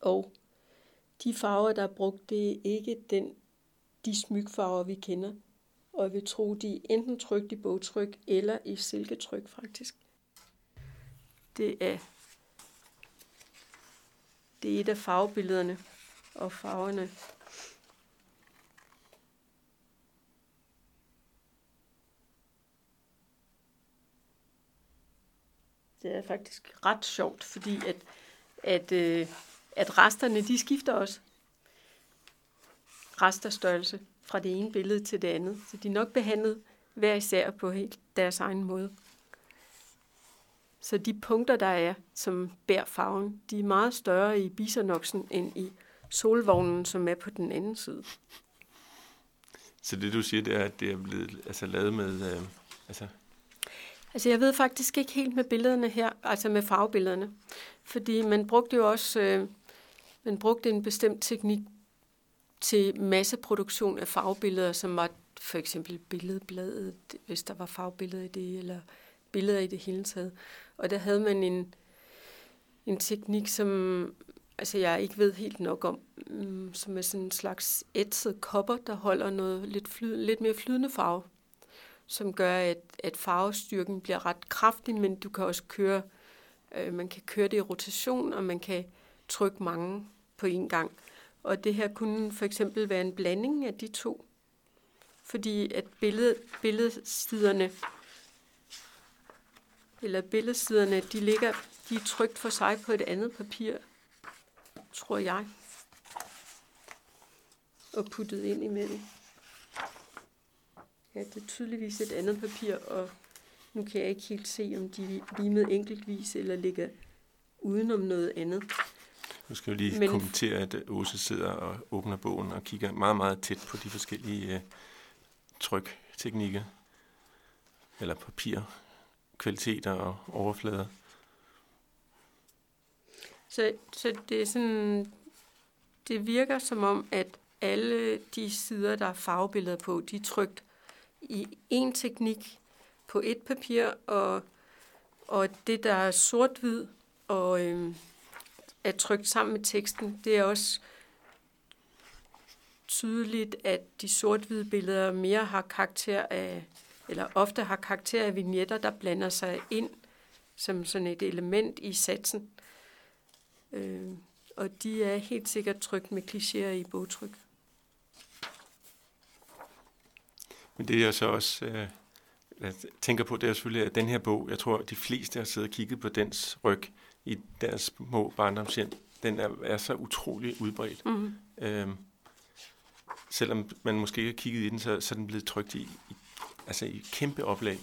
Og de farver, der er brugt, det er ikke den, de smykfarver, vi kender. Og jeg vil tro, de er enten trygt i bogtryk eller i silketryk, faktisk. Det er, det er et af farvebillederne og farverne. Det er faktisk ret sjovt, fordi at, at, øh, at resterne, de skifter også resterstørrelse fra det ene billede til det andet. Så de er nok behandlet hver især på helt deres egen måde. Så de punkter, der er, som bærer farven, de er meget større i bisonoksen end i solvognen, som er på den anden side. Så det, du siger, det er, at det er blevet altså, lavet med... Øh, altså, Altså, jeg ved faktisk ikke helt med billederne her, altså med farvebillederne. Fordi man brugte jo også, øh, man brugte en bestemt teknik til masseproduktion af farvebilleder, som var for eksempel billedbladet, hvis der var farvebilleder i det, eller billeder i det hele taget. Og der havde man en, en teknik, som altså jeg ikke ved helt nok om, mm, som er sådan en slags ætset kopper, der holder noget lidt, fly, lidt mere flydende farve som gør, at, at farvestyrken bliver ret kraftig, men du kan også køre, øh, man kan køre det i rotation, og man kan trykke mange på én gang. Og det her kunne for eksempel være en blanding af de to, fordi at billed, billedsiderne, eller billedsiderne, de ligger, de er trykt for sig på et andet papir, tror jeg, og puttet ind imellem. Ja, det er tydeligvis et andet papir, og nu kan jeg ikke helt se, om de er limet enkeltvis eller ligger udenom noget andet. nu skal vi lige Men- Men... kommentere, at Åse sidder og åbner bogen og kigger meget, meget tæt på de forskellige øh, trykteknikker, eller papir, kvaliteter og overflader. Så, så det er sådan, det virker som om, at alle de sider, der er farvebilleder på, de er trykt i én teknik på et papir, og, og det, der er sort-hvid og øh, er trykt sammen med teksten, det er også tydeligt, at de sort-hvide billeder mere har karakter af, eller ofte har karakter af vignetter, der blander sig ind som sådan et element i satsen. Øh, og de er helt sikkert trykt med klichéer i bogtryk. Men det jeg så også øh, jeg tænker på, det er selvfølgelig, at den her bog, jeg tror, de fleste har siddet og kigget på dens ryg i deres små barndomshjem. Den er, er så utrolig udbredt. Mm. Øhm, selvom man måske ikke har kigget i den, så, så er den blevet trykt i, i, altså i kæmpe oplag.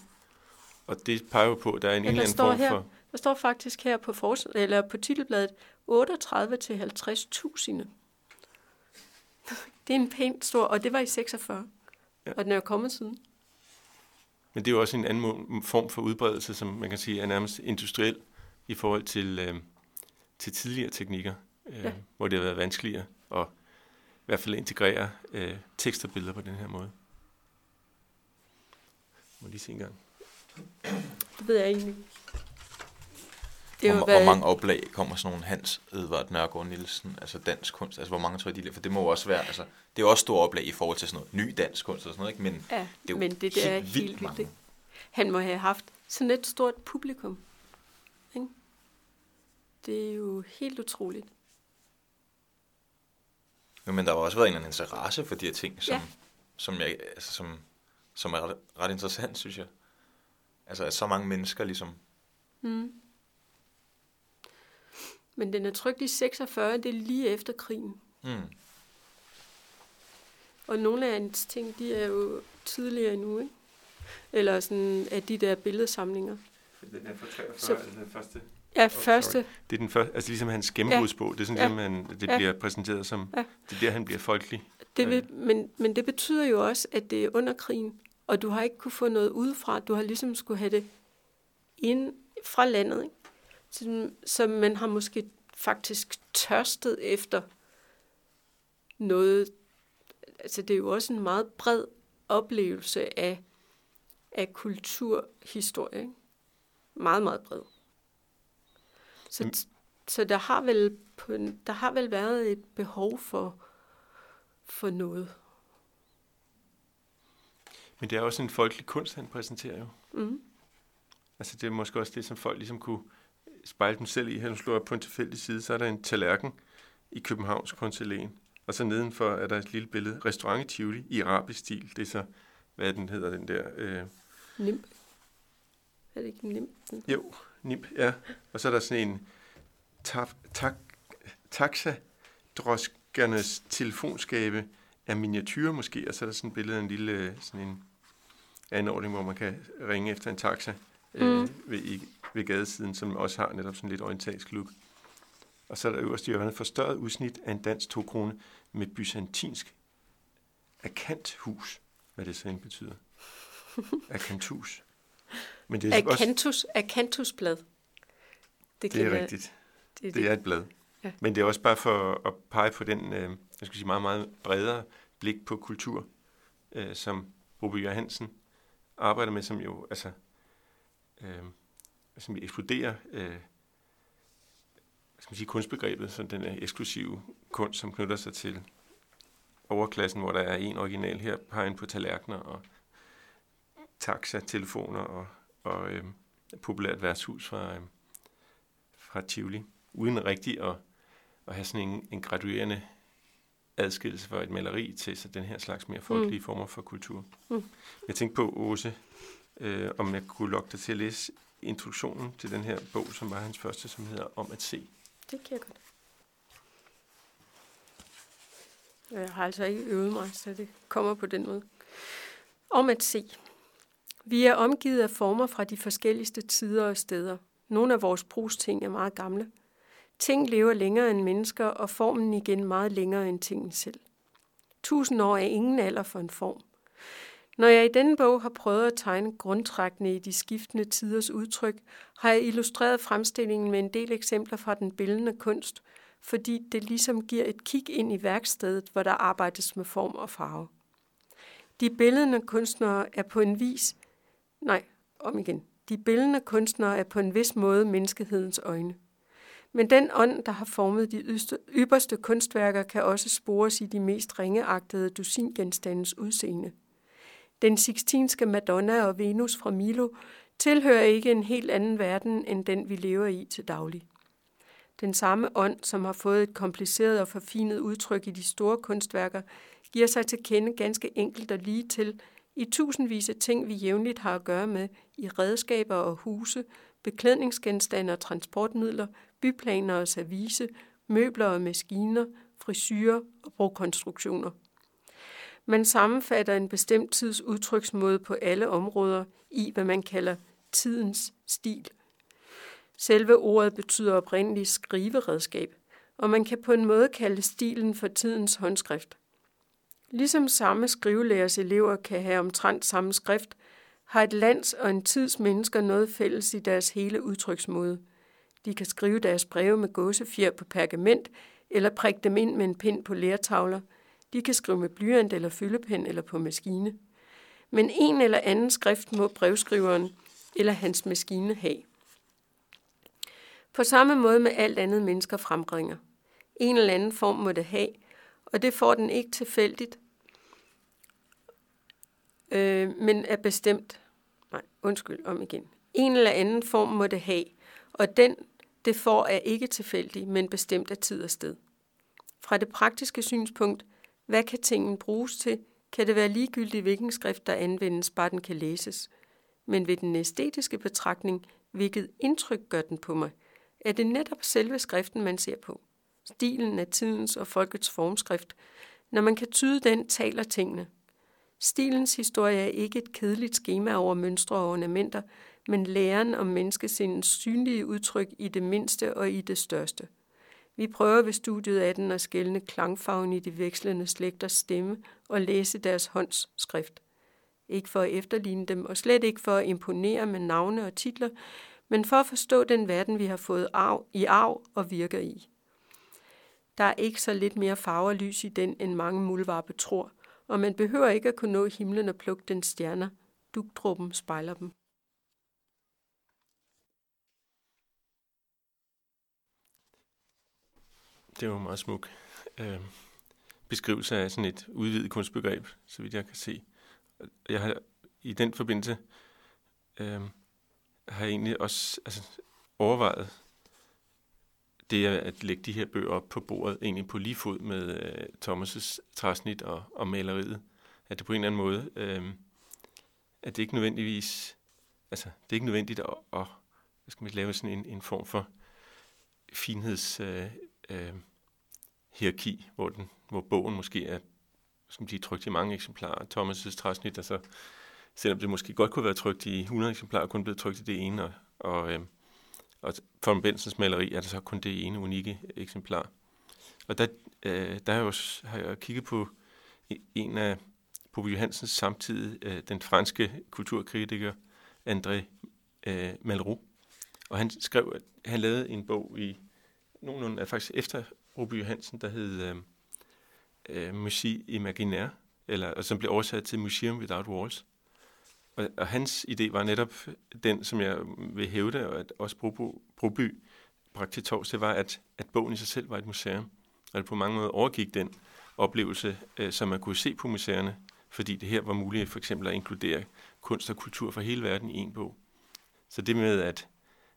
Og det peger jo på, at der er en, Ja, en eller anden form her. for... Der står faktisk her på, fors- eller på titelbladet 38 til 50.000. Det er en pænt stor, og det var i 46. Ja. Og den er jo kommet siden. Men det er jo også en anden form for udbredelse, som man kan sige er nærmest industriel i forhold til, øh, til tidligere teknikker, øh, ja. Hvor det har været vanskeligere at i hvert fald integrere øh, tekst og billeder på den her måde. Må lige se en gang. Det ved jeg egentlig. Det Hvor, hvor mange oplag kommer sådan nogle Hans Edvard Nørgaard Nielsen, altså dansk kunst, altså hvor mange tror jeg de For det må jo også være, altså det er også store oplag i forhold til sådan noget ny dansk kunst og sådan noget, ikke? Men ja, det er men det der er helt helt vildt vildt. Han må have haft sådan et stort publikum. Ikke? det er jo helt utroligt. Jo, men der har også været en eller anden interesse for de her ting, som, Ja. som, jeg, altså, som, som er ret, ret interessant, synes jeg. Altså, at så mange mennesker ligesom... Mm. Men den er trykt i 46, det er lige efter krigen. Mm, Og nogle af hans ting, de er jo tidligere endnu, ikke? Eller sådan af de der billedsamlinger. Den er fra 43, Så- den første. Ja, sorry. første. Det er den første, altså ligesom hans gennembrudsbog. Det er sådan, Ja. ja. man, det Ja. bliver præsenteret som, Ja. det er der, han bliver folkelig. Det vil, men, men det betyder jo også, at det er under krigen, og du har ikke kunne få noget udefra. Du har ligesom skulle have det ind fra landet. Ikke? Så, så man har måske faktisk tørstet efter noget. Altså det er jo også en meget bred oplevelse af, af kulturhistorie. Ikke? Meget, meget bred. Så, Mm. så der, har vel på der har vel været et behov for, for noget. Men det er også en folkelig kunst, han præsenterer jo. Mm. Altså det er måske også det, som folk ligesom kunne spejle dem selv i. Her slår jeg på en tilfældig side, så er der en tallerken i Københavns porcelæn. Og så nedenfor er der et lille billede. Restaurant i Tivoli i arabisk stil. Det er så, hvad den hedder, den der... Øh, Nim. Er det ikke nim? Den? jo, NIP, ja. Og så er der sådan en taf, tak, taxa-droskernes telefonskabe af miniatyrer måske, og så er der sådan et billede af en lille øh, sådan en anordning, hvor man kan ringe efter en taxa øh, Mm. ved, i, ved gadesiden, som også har netop sådan lidt orientalsk look. Og så er der øverst i hjørnet forstørret udsnit af en dansk tokrone med byzantinsk akanthus, hvad det så end betyder. Akanthus. Men det er, også, Akanthus, akanthusblad. det kan er være- rigtigt. Det, Det er et blad. Ja. Men det er også bare for at pege på den, øh, jeg skal sige, meget, meget bredere blik på kultur, øh, som Rube Johansen arbejder med, som jo, altså, øh, som eksploderer, øh, skal man sige, kunstbegrebet, som den eksklusive kunst, som knytter sig til overklassen, hvor der er en original her, peger på tallerkener og taxa-telefoner og, og øh, populært værtshus fra, øh, fra Tivoli uden rigtig at, at have sådan en, en graduerende adskillelse fra et maleri til så den her slags mere folkelige mm. former for kultur. Mm. Jeg tænkte på, Åse, øh, om jeg kunne lokke dig til at læse introduktionen til den her bog, som var hans første, som hedder Om at se. det kan jeg godt. Jeg har altså ikke øvet mig, så det kommer på den måde. Om at se. Vi er omgivet af former fra de forskelligste tider og steder. Nogle af vores brugsting er meget gamle. Ting lever længere end mennesker, og formen igen meget længere end tingen selv. Tusind år er ingen alder for en form. Når jeg i denne bog har prøvet at tegne grundtrækkene i de skiftende tiders udtryk, har jeg illustreret fremstillingen med en del eksempler fra den bildende kunst, fordi det ligesom giver et kig ind i værkstedet, hvor der arbejdes med form og farve. De billedende kunstnere er på en vis... Nej, om igen. De billedende kunstnere er på en vis måde menneskehedens øjne. Men den ånd, der har formet de yderste, ypperste kunstværker, kan også spores i de mest ringeagtede dusingenstandes udseende. Den sixtinske Madonna og Venus fra Milo tilhører ikke en helt anden verden end den, vi lever i til daglig. Den samme ånd, som har fået et kompliceret og forfinet udtryk i de store kunstværker, giver sig til kende ganske enkelt og lige til i tusindvis af ting, vi jævnligt har at gøre med i redskaber og huse, beklædningsgenstande og transportmidler, byplaner og service, møbler og maskiner, frisyrer og brokonstruktioner. Man sammenfatter en bestemt tids udtryksmåde på alle områder i, hvad man kalder tidens stil. Selve ordet betyder oprindeligt skriveredskab, og man kan på en måde kalde stilen for tidens håndskrift. Ligesom samme skrivelærers elever kan have omtrent samme skrift, har et lands og en tids mennesker noget fælles i deres hele udtryksmåde. De kan skrive deres breve med gåsefjer på pergament, eller prikke dem ind med en pind på lærtavler. De kan skrive med blyant eller fyldepen eller på maskine. Men en eller anden skrift må brevskriveren eller hans maskine have. På samme måde med alt andet mennesker frembringer. En eller anden form må det have, og det får den ikke tilfældigt, øh, men er bestemt. Nej, undskyld om igen. En eller anden form må det have, og den Det får er ikke tilfældig, men bestemt af tid og sted. Fra det praktiske synspunkt, hvad kan tingen bruges til, kan det være ligegyldigt, hvilken skrift der anvendes, bare den kan læses. Men ved den æstetiske betragtning, hvilket indtryk gør den på mig, er det netop selve skriften, man ser på. Stilen af tidens og folkets formskrift. Når man kan tyde den, taler tingene. Stilens historie er ikke et kedeligt skema over mønstre og ornamenter, men læren om menneskesindens synlige udtryk i det mindste og i det største. Vi prøver ved studiet af den at skælne klangfarven i de vekslende slægters stemme og læse deres håndsskrift. Ikke for at efterligne dem, og slet ikke for at imponere med navne og titler, men for at forstå den verden, vi har fået arv, i arv og virker i. Der er ikke så lidt mere farve og lys i den, end mange muldvarpe tror, og man behøver ikke at kunne nå himlen og plukke den stjerner. Dugdruppen spejler dem. Det var meget smuk øh, beskrivelse af sådan et udvidet kunstbegreb, så vidt jeg kan se. Jeg har i den forbindelse øh, har jeg egentlig også altså, overvejet det at lægge de her bøger op på bordet, egentlig på lige fod med øh, Thomas' træsnit og, og maleriet. At det på en eller anden måde, øh, at det ikke nødvendigvis, altså det er ikke nødvendigt at, at hvad skal man lave sådan en, en form for finheds øh, øh, hierarki, hvor, den, hvor bogen måske er skal man sige, trykt i mange eksemplarer. Thomas' træsnit, altså, selvom det måske godt kunne være trykt i 100 eksemplarer, kun blevet trykt i det ene, og, og, øh, og for Bensens maleri er det så kun det ene unikke eksemplar. Og der, øh, der har, jeg også, har jeg kigget på e, en af Bobby Johansens samtidig, øh, den franske kulturkritiker André øh, Malraux. Og han skrev, at han lavede en bog i nogenlunde, faktisk efter Ruby Johansen, der hed øh, øh, Musik Imaginaire, eller, som blev oversat til Museum Without Walls. Og, og hans idé var netop den, som jeg vil hævde, og at også Broby, Broby bragte til tors, det var, at, at bogen i sig selv var et museum. Og det på mange måder overgik den oplevelse, øh, som man kunne se på museerne, fordi det her var muligt for eksempel at inkludere kunst og kultur fra hele verden i en bog. Så det med, at,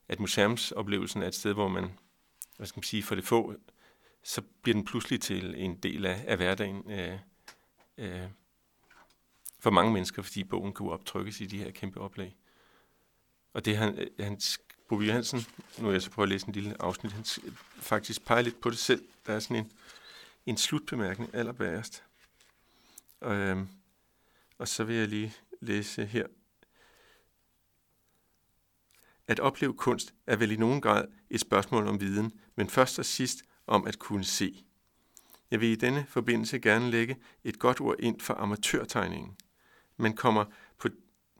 at museumsoplevelsen er et sted, hvor man, hvad skal man sige, for det få, så bliver den pludselig til en del af, af hverdagen. Øh, øh, for mange mennesker, fordi bogen kunne optrykkes i de her kæmpe oplag. Og det han, øh, han Bo Johansen, nu er jeg så prøve at læse en lille afsnit, han faktisk peger lidt på det selv. Der er sådan en, en slutbemærkning allerbærest. Og, øhm, og så vil jeg lige læse her. At opleve kunst er vel i nogen grad et spørgsmål om viden, men først og sidst om at kunne se. Jeg vil i denne forbindelse gerne lægge et godt ord ind for amatørtegningen men kommer på,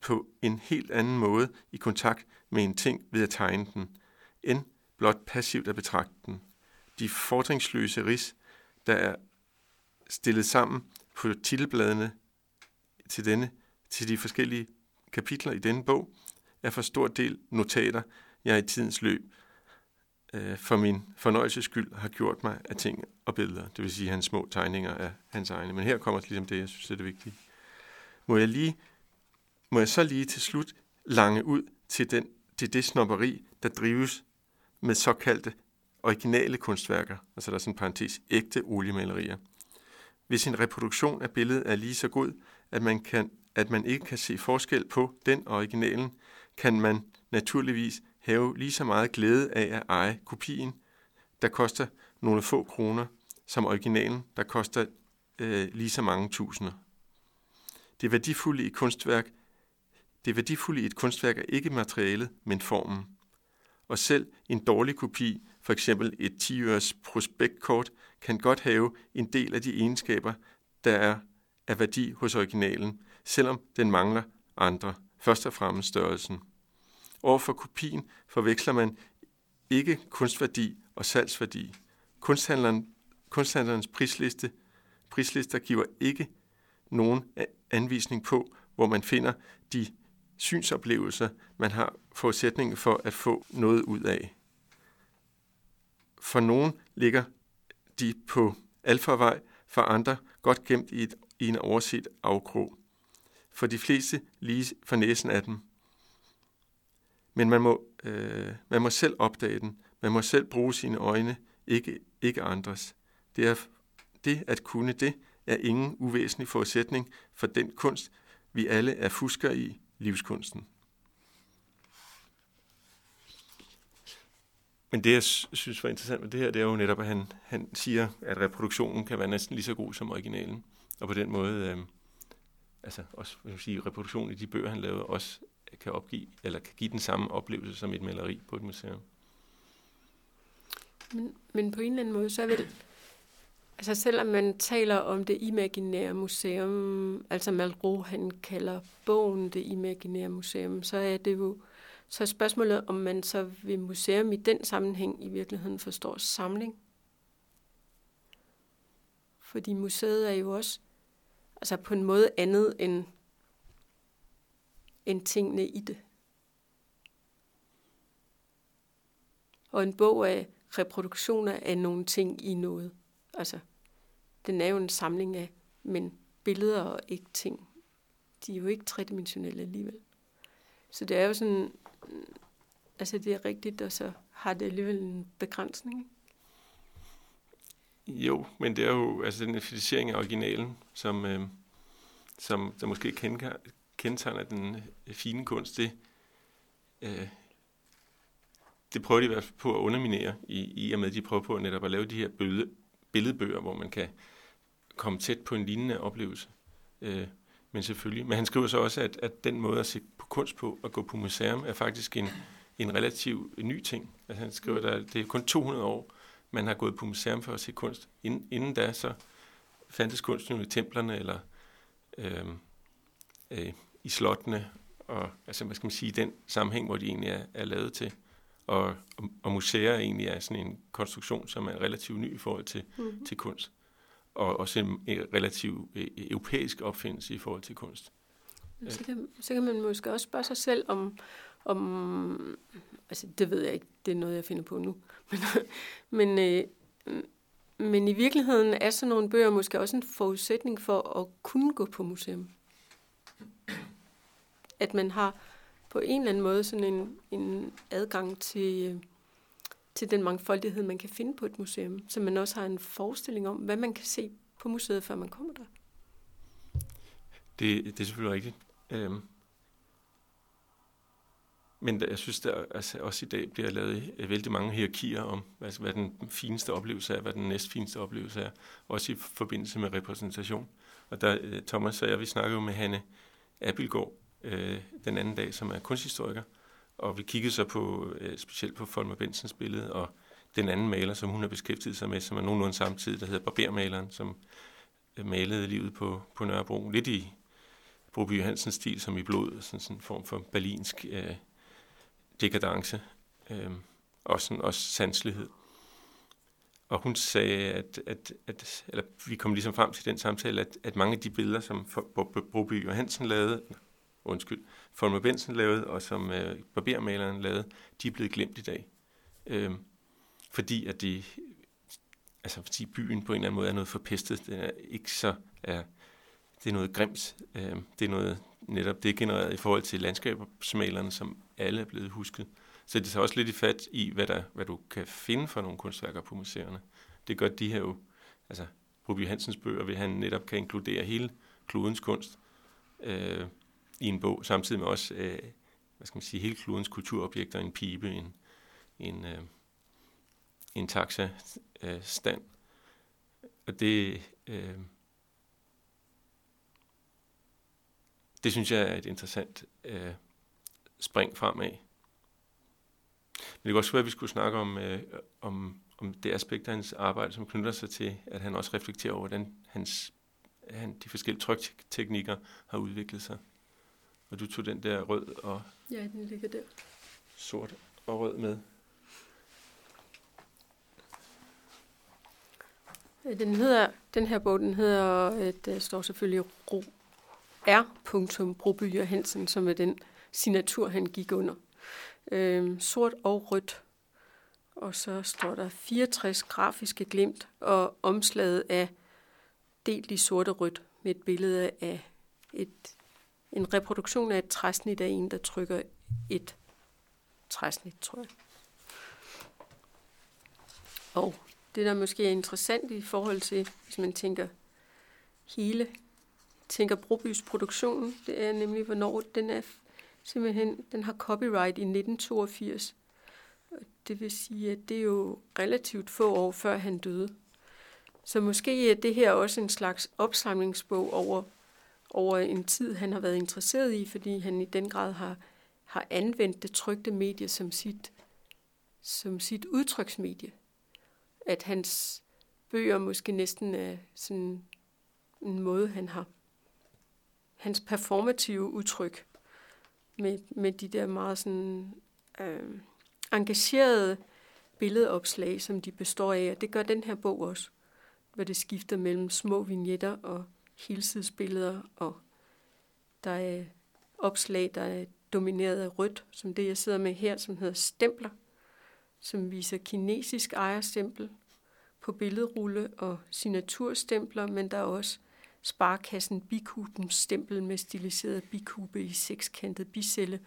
på en helt anden måde i kontakt med en ting ved at tegne den, end blot passivt at betragte den. De fordringsløse ris, der er stillet sammen på titelbladene til, denne, til de forskellige kapitler i denne bog, er for stor del notater, jeg i tidens løb øh, for min fornøjelses skyld har gjort mig af ting og billeder, det vil sige hans små tegninger af hans egne. Men her kommer ligesom det, jeg synes er det vigtige må jeg, lige, må jeg så lige til slut lange ud til, den, til det snopperi, der drives med såkaldte originale kunstværker, altså der er sådan en parentes, ægte oliemalerier. Hvis en reproduktion af billedet er lige så god, at man, kan, at man ikke kan se forskel på den originalen, kan man naturligvis have lige så meget glæde af at eje kopien, der koster nogle få kroner, som originalen, der koster øh, lige så mange tusinder. Det værdifulde i kunstværk det værdifulde i et kunstværk er ikke materialet, men formen. Og selv en dårlig kopi, for eksempel et 10 prospektkort, kan godt have en del af de egenskaber, der er af værdi hos originalen, selvom den mangler andre, først og fremmest størrelsen. Overfor kopien forveksler man ikke kunstværdi og salgsværdi. Kunsthandleren, kunsthandlerens prisliste, prislister giver ikke nogen anvisning på, hvor man finder de synsoplevelser, man har forudsætningen for at få noget ud af. For nogen ligger de på alfavej, for andre godt gemt i, et, i en overset afkrog. For de fleste lige for næsen af dem. Men man må øh, man må selv opdage den. Man må selv bruge sine øjne, ikke, ikke andres. Det, er, det at kunne det er ingen uvæsentlig forudsætning for den kunst, vi alle er fusker i, livskunsten. Men det, jeg synes var interessant med det her, det er jo netop, at han, han siger, at reproduktionen kan være næsten lige så god som originalen. Og på den måde, øh, altså også vil sige, reproduktionen i de bøger, han lavede, også kan opgive, eller kan give den samme oplevelse som et maleri på et museum. Men, men på en eller anden måde, så vil altså selvom man taler om det imaginære museum, altså Malraux, han kalder bogen det imaginære museum, så er det jo, så er spørgsmålet, om man så ved museum i den sammenhæng i virkeligheden forstår samling. Fordi museet er jo også altså på en måde andet end, end tingene i det. Og en bog er reproduktioner af nogle ting i noget. Altså, den er jo en samling af, men billeder og ikke ting. De er jo ikke tredimensionelle alligevel. Så det er jo sådan, altså det er rigtigt, og så har det alligevel en begrænsning. Jo, men det er jo altså den effektivisering af originalen, som, øh, som der måske kendetegner den øh, fine kunst, det, øh, det prøver de i hvert fald på at underminere, i, i og med at de prøver på netop at lave de her bøde, billedbøger, hvor man kan komme tæt på en lignende oplevelse. Øh, men selvfølgelig. Men han skriver så også, at, at den måde at se på kunst på, at gå på museum, er faktisk en, en relativt ny ting. Altså han skriver, at det er kun 200 år, man har gået på museum for at se kunst. Inden, inden da, så fandtes kunsten i templerne, eller øh, øh, i slottene, og altså, hvad skal man sige, den sammenhæng, hvor de egentlig er, er lavet til. Og, og museer egentlig er sådan en konstruktion, som er relativt ny i forhold til, mm-hmm. til kunst. Og også en, en relativt øh, europæisk opfindelse i forhold til kunst. Så kan, så kan man måske også spørge sig selv om, om altså det ved jeg ikke, det er noget, jeg finder på nu, men, men, øh, men i virkeligheden er sådan nogle bøger måske også en forudsætning for at kunne gå på museum. At man har på en eller anden måde sådan en, en adgang til, øh, til den mangfoldighed, man kan finde på et museum, så man også har en forestilling om, hvad man kan se på museet, før man kommer der. Det, det er selvfølgelig rigtigt. Øhm. Men jeg synes, der altså, også i dag bliver lavet øh, vældig mange hierarkier om, altså, hvad den fineste oplevelse er, hvad den næstfineste oplevelse er, også i forbindelse med repræsentation. Og der, øh, Thomas og jeg, vi snakkede jo med Hanne Abelgaard, øh, den anden dag, som er kunsthistoriker. Og vi kiggede så på, øh, specielt på Folmer Bensens billede, og den anden maler, som hun har beskæftiget sig med, som er nogenlunde samtidig, der hedder Barbermaleren, som øh, malede livet på, på Nørrebro. Lidt i Broby Hansens stil, som i blod, sådan, sådan en form for berlinsk øh, dekadence. Øh, og sådan også sanselighed. Og hun sagde, at, at, at eller vi kom ligesom frem til den samtale, at, at mange af de billeder, som Broby Johansen lavede, undskyld, Folmer Benson lavede, og som øh, barbermaleren lavede, de er blevet glemt i dag. Øh, fordi at de, altså fordi byen på en eller anden måde er noget forpestet, det er ikke så, er, det er noget grimt, øh, det er noget netop degenereret i forhold til landskabsmalerne, som alle er blevet husket. Så det er også lidt i fat i, hvad, der, hvad du kan finde for nogle kunstværker på museerne. Det gør de her jo, altså Ruby Hansens bøger, vil han netop kan inkludere hele klodens kunst. Øh, i en bog, samtidig med også, øh, hvad skal man sige, hele klodens kulturobjekter, en pibe, en, en, øh, en taxa-stand. Og det, øh, det synes jeg er et interessant øh, spring fremad. Men det kan også være, at vi skulle snakke om, øh, om, om det aspekt af hans arbejde, som knytter sig til, at han også reflekterer over, hvordan hans, han, de forskellige trykteknikker har udviklet sig. Og du tog den der rød og... Ja, den ligger der. Sort og rød med. Den, hedder, den her bog, den hedder, øh, der står selvfølgelig Ro, R. Broby Hansen, som er den signatur, han gik under. Øhm, sort og rødt. Og så står der 64 grafiske glimt, og omslaget af delt i sort og rødt med et billede af et en reproduktion af et træsnit af en, der trykker et træsnit, tror jeg. Og det, der måske er interessant i forhold til, hvis man tænker hele, tænker Brobys produktion, det er nemlig, hvornår den er simpelthen, den har copyright i 1982. Det vil sige, at det er jo relativt få år før han døde. Så måske er det her også en slags opsamlingsbog over, over en tid, han har været interesseret i, fordi han i den grad har, har anvendt det trygte medie som sit, som sit udtryksmedie. At hans bøger måske næsten er sådan en måde, han har hans performative udtryk med, med de der meget sådan øh, engagerede billedopslag, som de består af, og det gør den her bog også hvor det skifter mellem små vignetter og helsidsbilleder, og der er opslag, der er domineret af rødt, som det jeg sidder med her, som hedder stempler, som viser kinesisk ejerstempel på billedrulle og signaturstempler, men der er også Sparkassen Bikubens stempel med stiliseret bikube i sekskantet bicelle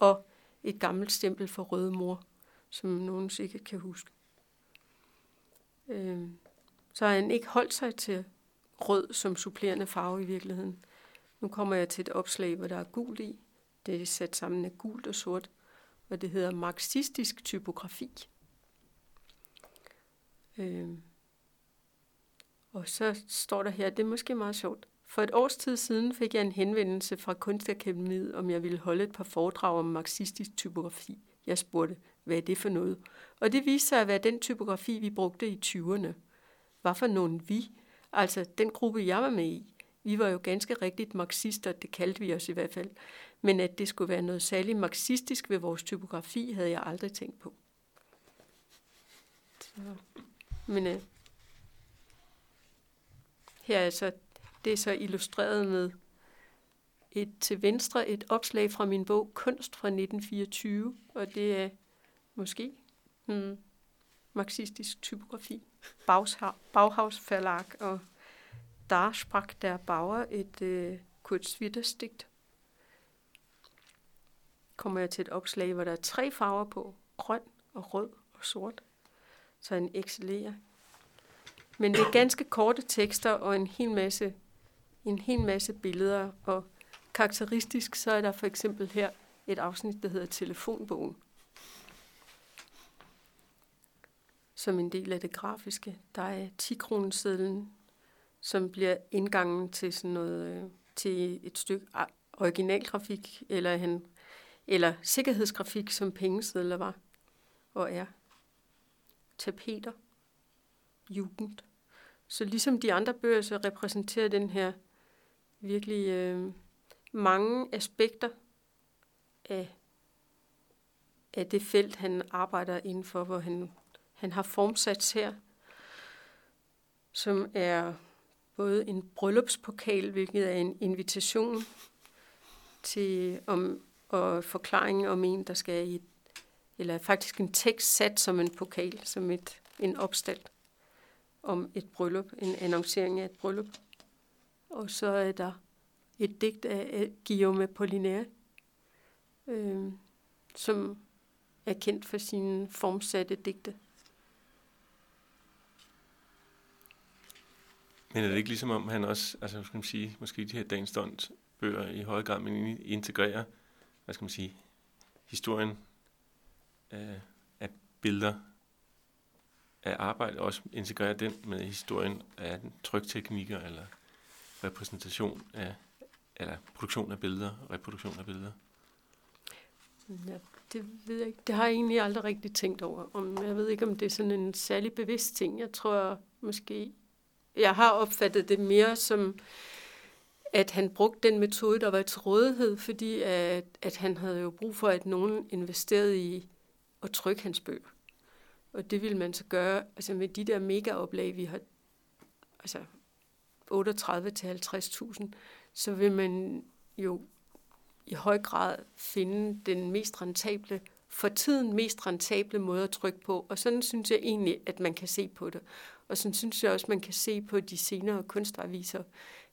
og et gammelt stempel for røde mor, som nogen sikkert kan huske. Øh, så har han ikke holdt sig til rød som supplerende farve i virkeligheden. Nu kommer jeg til et opslag, hvor der er gult i. Det er sat sammen af gult og sort, og det hedder marxistisk typografi. Øh. Og så står der her, det er måske meget sjovt. For et års tid siden fik jeg en henvendelse fra Kunstakademiet, om jeg ville holde et par foredrag om marxistisk typografi. Jeg spurgte, hvad er det for noget? Og det viste sig at være den typografi, vi brugte i 20'erne. Hvad for nogen vi? Altså den gruppe, jeg var med i. Vi var jo ganske rigtigt marxister, det kaldte vi os i hvert fald. Men at det skulle være noget særligt marxistisk ved vores typografi, havde jeg aldrig tænkt på. Så. Men øh, her er så, det er så illustreret med et til venstre et opslag fra min bog Kunst fra 1924, og det er måske hmm, marxistisk typografi. Bauhaus Verlag og Da sprach der Bauer et øh, Kurt Switters digt. Kommer jeg til et opslag, hvor der er tre farver på, grøn og rød og sort. Så en excellerer. Men det er ganske korte tekster og en hel masse, en hel masse billeder. Og karakteristisk så er der for eksempel her et afsnit, der hedder Telefonbogen. Som en del af det grafiske. Der er 10 kronesedlen, som bliver indgangen til sådan noget, øh, til et stykke originalgrafik, eller, han, eller sikkerhedsgrafik, som pengesedler var og er. Tapeter. Jugend. Så ligesom de andre bøger, så repræsenterer den her virkelig øh, mange aspekter af, af det felt, han arbejder indenfor, hvor han han har formsat her, som er både en bryllupspokal, hvilket er en invitation til om, og forklaring om en, der skal i, eller faktisk en tekst sat som en pokal, som et, en opstand om et bryllup, en annoncering af et bryllup. Og så er der et digt af Guillaume Apollinaire, øh, som er kendt for sine formsatte digte. Men er det ikke ligesom om, han også, altså skal man sige, måske de her dagens stund bøger i høj grad, men integrerer, hvad skal man sige, historien øh, af billeder af arbejde, også integrerer den med historien af trykteknikker eller repræsentation af, eller produktion af billeder, reproduktion af billeder? Ja, det ved jeg ikke. Det har jeg egentlig aldrig rigtig tænkt over. Om, jeg ved ikke, om det er sådan en særlig bevidst ting. Jeg tror måske jeg har opfattet det mere som, at han brugte den metode, der var til rådighed, fordi at, at han havde jo brug for, at nogen investerede i at trykke hans bøger. Og det ville man så gøre altså med de der mega-oplag, vi har, altså 38 til 50.000, så vil man jo i høj grad finde den mest rentable, for tiden mest rentable måde at trykke på. Og sådan synes jeg egentlig, at man kan se på det. Og sådan synes jeg også, man kan se på de senere kunstaviser,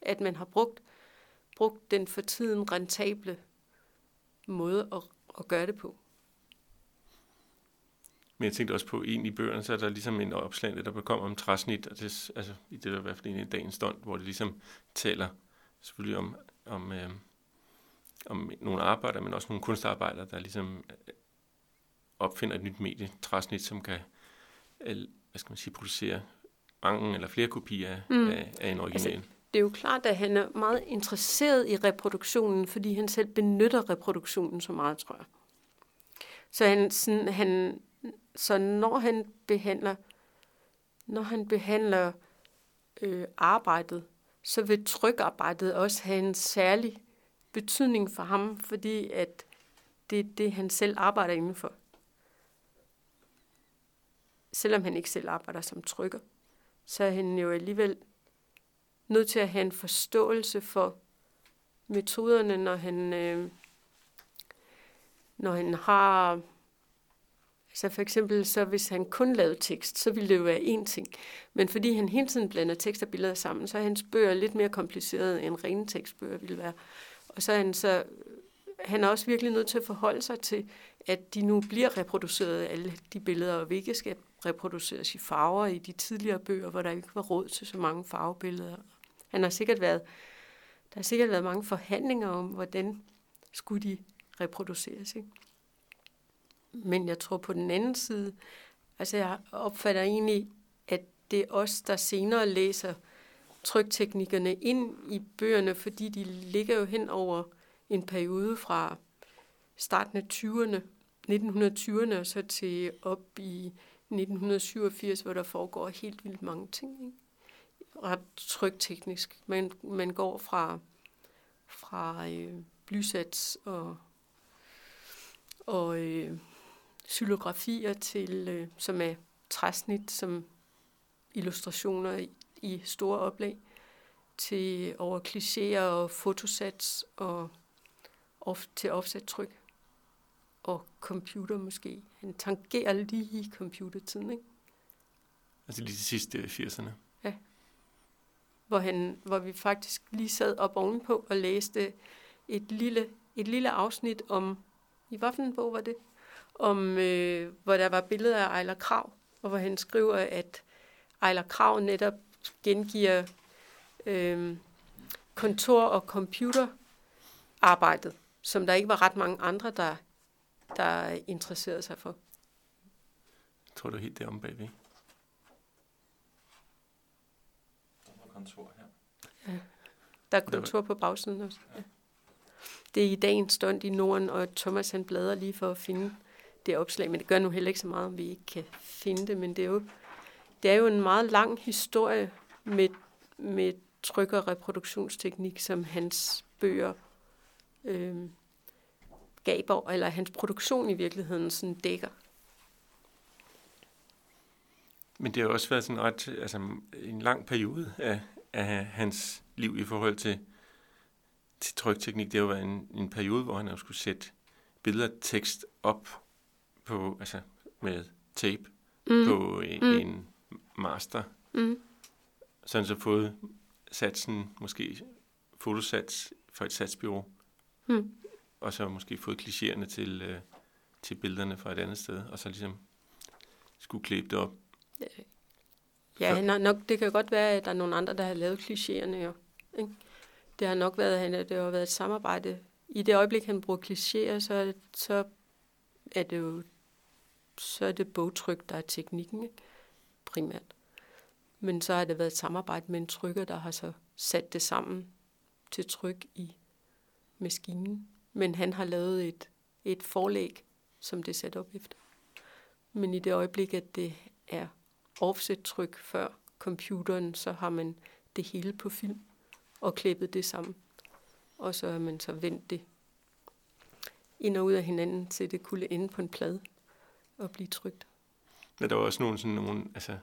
at man har brugt, brugt den for tiden rentable måde at, at gøre det på. Men jeg tænkte også på, en i bøgerne, så er der ligesom en opslag, der kommer om træsnit, og det, altså i det der i hvert fald en i dagens stund, hvor det ligesom taler selvfølgelig om, om, øh, om nogle arbejdere, men også nogle kunstarbejdere, der ligesom øh, opfinder et nyt medie, træsnit, som kan øh, hvad skal man sige, producere mange eller flere kopier mm. af, af en original. Altså, det er jo klart, at han er meget interesseret i reproduktionen, fordi han selv benytter reproduktionen så meget, tror jeg. Så, han, sådan, han, så når han behandler, når han behandler øh, arbejdet, så vil trykarbejdet også have en særlig betydning for ham, fordi at det er det, han selv arbejder indenfor. Selvom han ikke selv arbejder som trykker, så er han jo alligevel nødt til at have en forståelse for metoderne, når han, øh, når han har... Altså for eksempel, så hvis han kun lavede tekst, så ville det jo være én ting. Men fordi han hele tiden blander tekst og billeder sammen, så er hans bøger lidt mere komplicerede, end rene tekstbøger ville være. Og så er han så han er også virkelig nødt til at forholde sig til, at de nu bliver reproduceret, alle de billeder, og vi ikke skal reproduceres i farver i de tidligere bøger, hvor der ikke var råd til så mange farvebilleder. Han har sikkert været, der har sikkert været mange forhandlinger om, hvordan skulle de reproduceres. Ikke? Men jeg tror på den anden side, altså jeg opfatter egentlig, at det er os, der senere læser trykteknikkerne ind i bøgerne, fordi de ligger jo hen over en periode fra starten af 20'erne, 1920'erne og så til op i 1987, hvor der foregår helt vildt mange ting. Ikke? Ret trykteknisk. Man, man går fra, fra øh, blysats og, og øh, xylografier til, øh, som er træsnit, som illustrationer i, i store oplag, til over klichéer og fotosats og off, til offset tryk. Og computer måske. Han tangerer lige i computertiden, ikke? Altså lige til sidste 80'erne? Ja. Hvor, han, hvor vi faktisk lige sad op ovenpå og læste et lille, et lille afsnit om, i hvilken bog var det? Om, øh, hvor der var billeder af Ejler Krav, og hvor han skriver, at Ejler Krav netop gengiver øh, kontor- og computerarbejdet som der ikke var ret mange andre, der, der interesserede sig for. Jeg tror du er helt derom bagved. Der er kontor her. Ja. Der er kontor på bagsiden også. Ja. Det er i dagens stund i Norden, og Thomas han bladrer lige for at finde det opslag, men det gør nu heller ikke så meget, om vi ikke kan finde det, men det er jo, det er jo en meget lang historie med, med tryk- og reproduktionsteknik, som hans bøger øh, gaber, eller hans produktion i virkeligheden sådan dækker. Men det har også været sådan ret, altså en lang periode af, af hans liv i forhold til, til trykteknik. Det har jo været en, en periode, hvor han har skulle sætte billeder tekst op på, altså med tape mm. på en, mm. en master. Mm. Så han så fået satsen, måske fotosats for et satsbyrå. Mm. Og så måske fået klichéerne til, øh, til billederne fra et andet sted, og så ligesom skulle klæbe det op. Ja, har nok, det kan godt være, at der er nogle andre, der har lavet klichéerne jo. Ikke? Det har nok været, han, det har været et samarbejde. I det øjeblik, han bruger klichéer, så, så er det jo så er det bogtryk, der er teknikken, ikke? primært. Men så har det været et samarbejde med en trykker, der har så sat det sammen til tryk i maskinen, men han har lavet et, et forlæg, som det er sat op efter. Men i det øjeblik, at det er offset-tryk før computeren, så har man det hele på film og klippet det sammen. Og så har man så vendt det ind og ud af hinanden, til det kunne ende på en plade og blive trygt. Ja, der var også nogle, sådan nogle altså,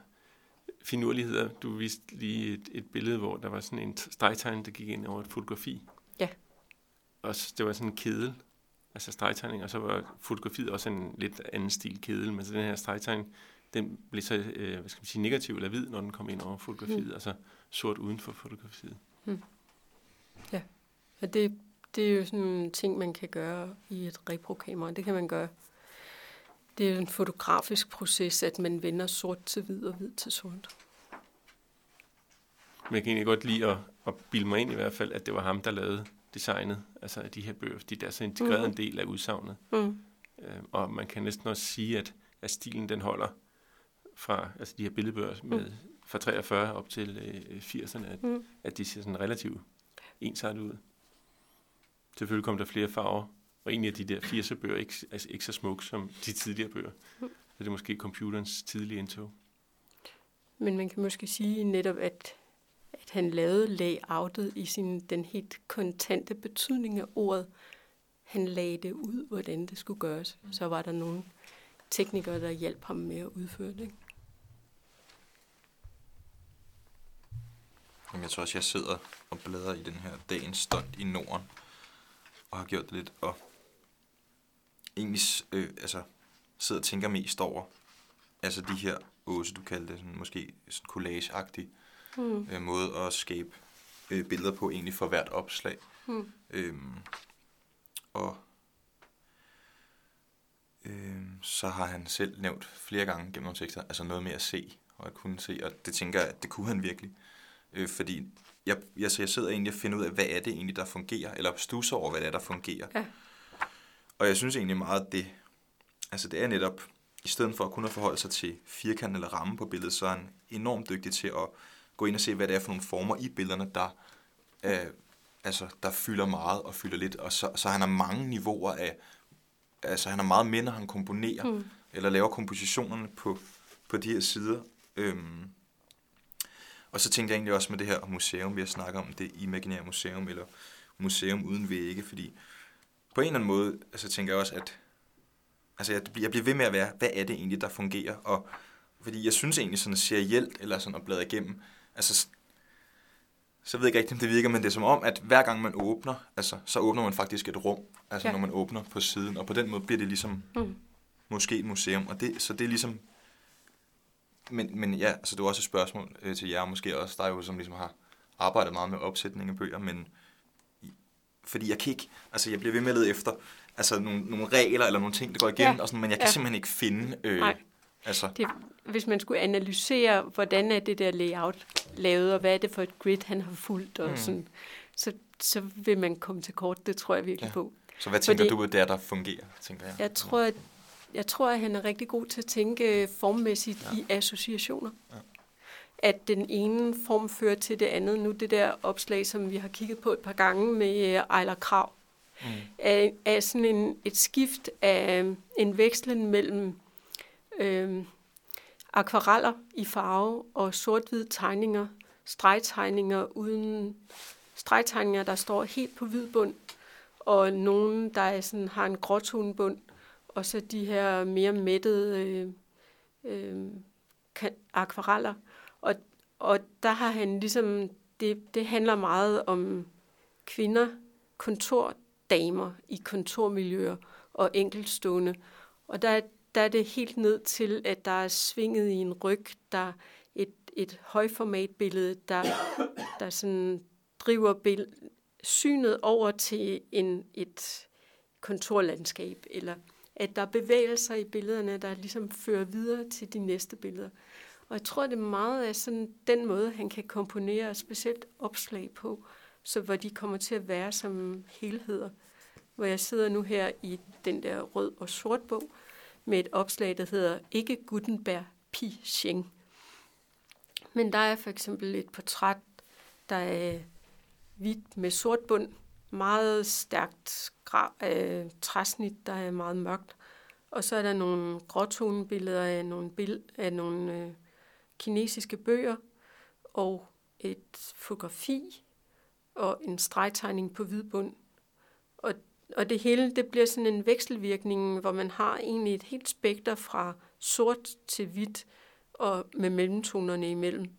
finurligheder. Du viste lige et, et billede, hvor der var sådan en stregtegn, der gik ind over et fotografi. Også, det var sådan en kedel, altså stregtegning, og så var fotografiet også en lidt anden stil kedel, men så den her stregtegning, den blev så, øh, hvad skal man sige, negativ eller hvid, når den kom ind over fotografiet, mm. altså sort uden for fotografiet. Mm. Ja, og det, det er jo sådan en ting, man kan gøre i et reprokamera. Det kan man gøre Det er en fotografisk proces, at man vender sort til hvid og hvid til sort. Men jeg kan egentlig godt lide at, at bilde mig ind i hvert fald, at det var ham, der lavede designet altså af de her bøger, fordi der er så integreret mm. en del af udsagnet. Mm. Øh, og man kan næsten også sige, at, at stilen den holder fra altså de her billedbøger med, fra 43 op til øh, 80'erne, at, Mm. at de ser sådan relativt ensartet ud. Selvfølgelig kom der flere farver, og egentlig er de der 80'er bøger ikke, altså ikke så smukke som de tidligere bøger. Mm. Så det er måske computerens tidlige indtog. Men man kan måske sige netop, at, at han lavede layoutet i sin, den helt kontante betydning af ordet. Han lagde det ud, hvordan det skulle gøres. Så var der nogle teknikere, der hjalp ham med at udføre det. Jamen, jeg tror også, jeg sidder og bladrer i den her dagens stund i Norden, og har gjort det lidt, og egentlig øh, altså, sidder og tænker mest over, altså de her, Åse, du kaldte det sådan, måske sådan collage-agtig Mm. øh, måde at skabe øh, billeder på, egentlig for hvert opslag. Mm. Øhm, og øhm, så har han selv nævnt flere gange gennem nogle tekster, altså noget med at se, og at kunne se, og det tænker jeg, at det kunne han virkelig. Øh, fordi jeg, jeg, så jeg sidder egentlig og finder ud af, hvad er det egentlig, der fungerer, eller stusser over, hvad det er, der fungerer. Ja. Og jeg synes egentlig meget, at det, altså det er netop, i stedet for at kun at forholde sig til firkant eller ramme på billedet, så er han enormt dygtig til at gå ind og se, hvad det er for nogle former i billederne, der, øh, altså, der fylder meget og fylder lidt. Og så, så han har mange niveauer af, altså han har meget når han komponerer, Mm. eller laver kompositionerne på, på de her sider. Øhm, og så tænkte jeg egentlig også med det her museum, vi har snakket om, det imaginære museum, eller museum uden vægge, fordi på en eller anden måde, altså tænker jeg også, at altså jeg, jeg bliver ved med at være, hvad er det egentlig, der fungerer? Og fordi jeg synes egentlig sådan serielt, eller sådan at bladre igennem, altså så ved jeg ikke rigtig, om det virker, men det er som om, at hver gang man åbner, altså, så åbner man faktisk et rum, altså Ja. når man åbner på siden, og på den måde bliver det ligesom Mm. måske et museum, og det, så det er ligesom, men, men ja, så det var også et spørgsmål øh, til jer, måske også dig jo, som ligesom har arbejdet meget med opsætning af bøger, men fordi jeg kan ikke, altså jeg bliver ved med at lede efter, altså nogle, nogle regler eller nogle ting, der går igen, Ja. og sådan, men jeg kan ja. simpelthen ikke finde, øh, Nej. Altså, Det, hvis man skulle analysere, hvordan er det der layout lavet, og hvad er det for et grid, han har fulgt, og Mm. sådan, så, så vil man komme til kort. Det tror jeg virkelig Ja. på. så hvad tænker Fordi- du, det er, der fungerer, tænker jeg? Jeg tror, at, jeg tror, at han er rigtig god til at tænke formmæssigt ja. I associationer. Ja. At den ene form fører til det andet. Nu det der opslag, som vi har kigget på et par gange med øh, Ejler Krav, Mm. er, er sådan en, et skift af en vekslen mellem øh, akvareller i farve og sort-hvide tegninger, stregtegninger uden stregtegninger, der står helt på hvid bund, og nogen, der er sådan, har en gråtonebund, og så de her mere mættede øh, øh, kan- akvareller. Og, og der har han ligesom, det, det handler meget om kvinder, kontordamer i kontormiljøer og enkeltstående. Og der, der er det helt ned til, at der er svinget i en ryg, der et, et højformatbillede, der, der sådan driver bill- synet over til en, et kontorlandskab, eller at der er bevægelser i billederne, der ligesom fører videre til de næste billeder. Og jeg tror, det er meget af sådan den måde, han kan komponere specielt opslag på, så hvor de kommer til at være som helheder. Hvor jeg sidder nu her i den der rød og sort bog med et opslag, der hedder Ikke Gutenberg Pi Xing. Men der er for eksempel et portræt, der er hvidt med sort bund, meget stærkt gra- øh, træsnit, der er meget mørkt. Og så er der nogle gråtonebilleder af nogle, bill- af nogle øh, kinesiske bøger, og et fotografi, og en stregtegning på hvid bund. Og, det hele det bliver sådan en vekselvirkning, hvor man har egentlig et helt spekter fra sort til hvidt, og med mellemtonerne imellem.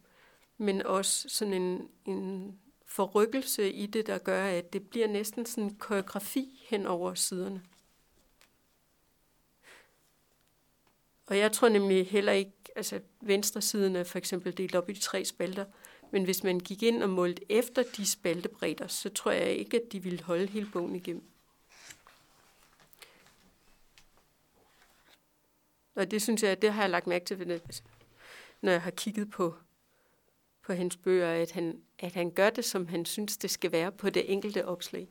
Men også sådan en, en forrykkelse i det, der gør, at det bliver næsten sådan en koreografi hen over siderne. Og jeg tror nemlig heller ikke, altså venstre siden er for eksempel delt op i de tre spalter, men hvis man gik ind og målte efter de spaltebredder, så tror jeg ikke, at de ville holde hele bogen igennem. Og det synes jeg, det har jeg lagt mærke til, når jeg har kigget på, på hans bøger, at han, at han gør det, som han synes, det skal være på det enkelte opslag.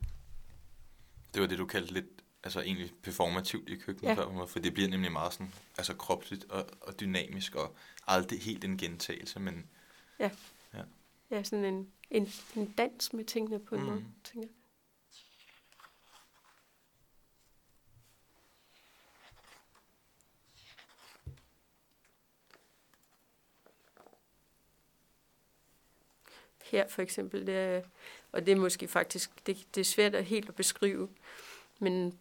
Det var det, du kaldte lidt altså egentlig performativt i køkkenet ja. for det bliver nemlig meget sådan, altså kropsligt og, og dynamisk, og aldrig helt en gentagelse, men... Ja. Ja, ja sådan en, en, en dans med tingene på en mm. måde, tænker jeg. Her for eksempel, det er, og det er måske faktisk, det, det er svært at helt at beskrive, men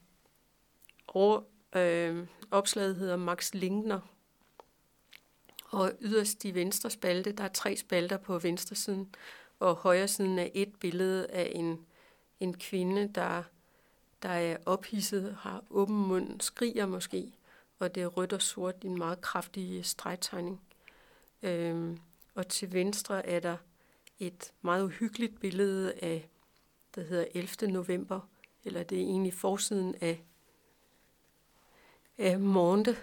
over, øh, opslaget hedder Max Linkner, og yderst i venstre spalte, der er tre spalter på venstre siden, og højre siden er et billede af en, en kvinde, der, der er ophidset, har åben mund, skriger måske, og det er rødt og sort i en meget kraftig stregtegning. Øhm, og til venstre er der et meget uhyggeligt billede af, der hedder 11. november, eller det er egentlig forsiden af, af Monde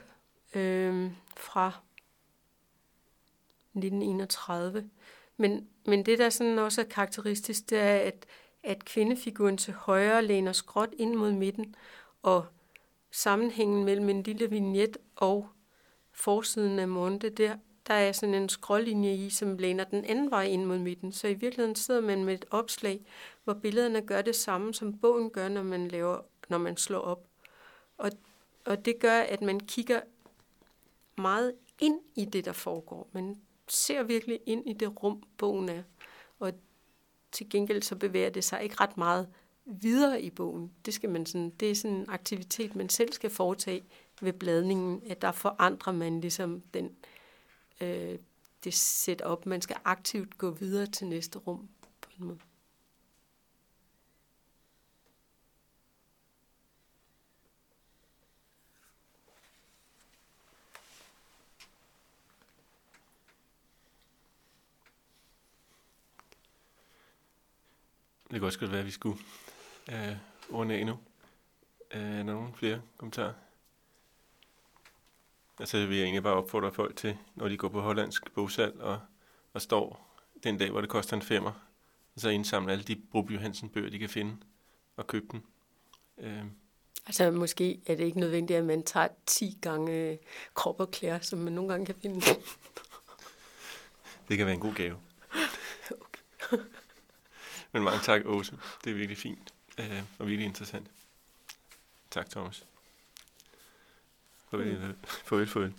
øh, fra 1931. Men, men det, der sådan også er karakteristisk, det er, at, at kvindefiguren til højre læner skråt ind mod midten, og sammenhængen mellem en lille vignet og forsiden af Monde, der der er sådan en skrålinje i, som læner den anden vej ind mod midten. Så i virkeligheden sidder man med et opslag, hvor billederne gør det samme, som bogen gør, når man, laver, når man slår op. Og, og det gør, at man kigger meget ind i det, der foregår. Man ser virkelig ind i det rum, bogen er. Og til gengæld så bevæger det sig ikke ret meget videre i bogen. Det, skal man sådan, det er sådan en aktivitet, man selv skal foretage ved bladningen, at der forandrer man ligesom den øh, det sæt op. Man skal aktivt gå videre til næste rum på en måde. Det kunne også godt være, at vi skulle øh, runde af nu. Øh, er der nogen flere kommentarer? Altså vil jeg egentlig bare opfordre folk til, når de går på hollandsk bogsalg og, og står den dag, hvor det koster en femmer, så indsamle alle de Broby Johansen bøger, de kan finde, og købe dem. Øh. Altså måske er det ikke nødvendigt, at man tager 10 gange krop og klæder, som man nogle gange kan finde. det kan være en god gave. okay. Men mange tak, Åse. Det er virkelig fint øh, og virkelig interessant. Tak, Thomas. Foi, né? Foi, foi.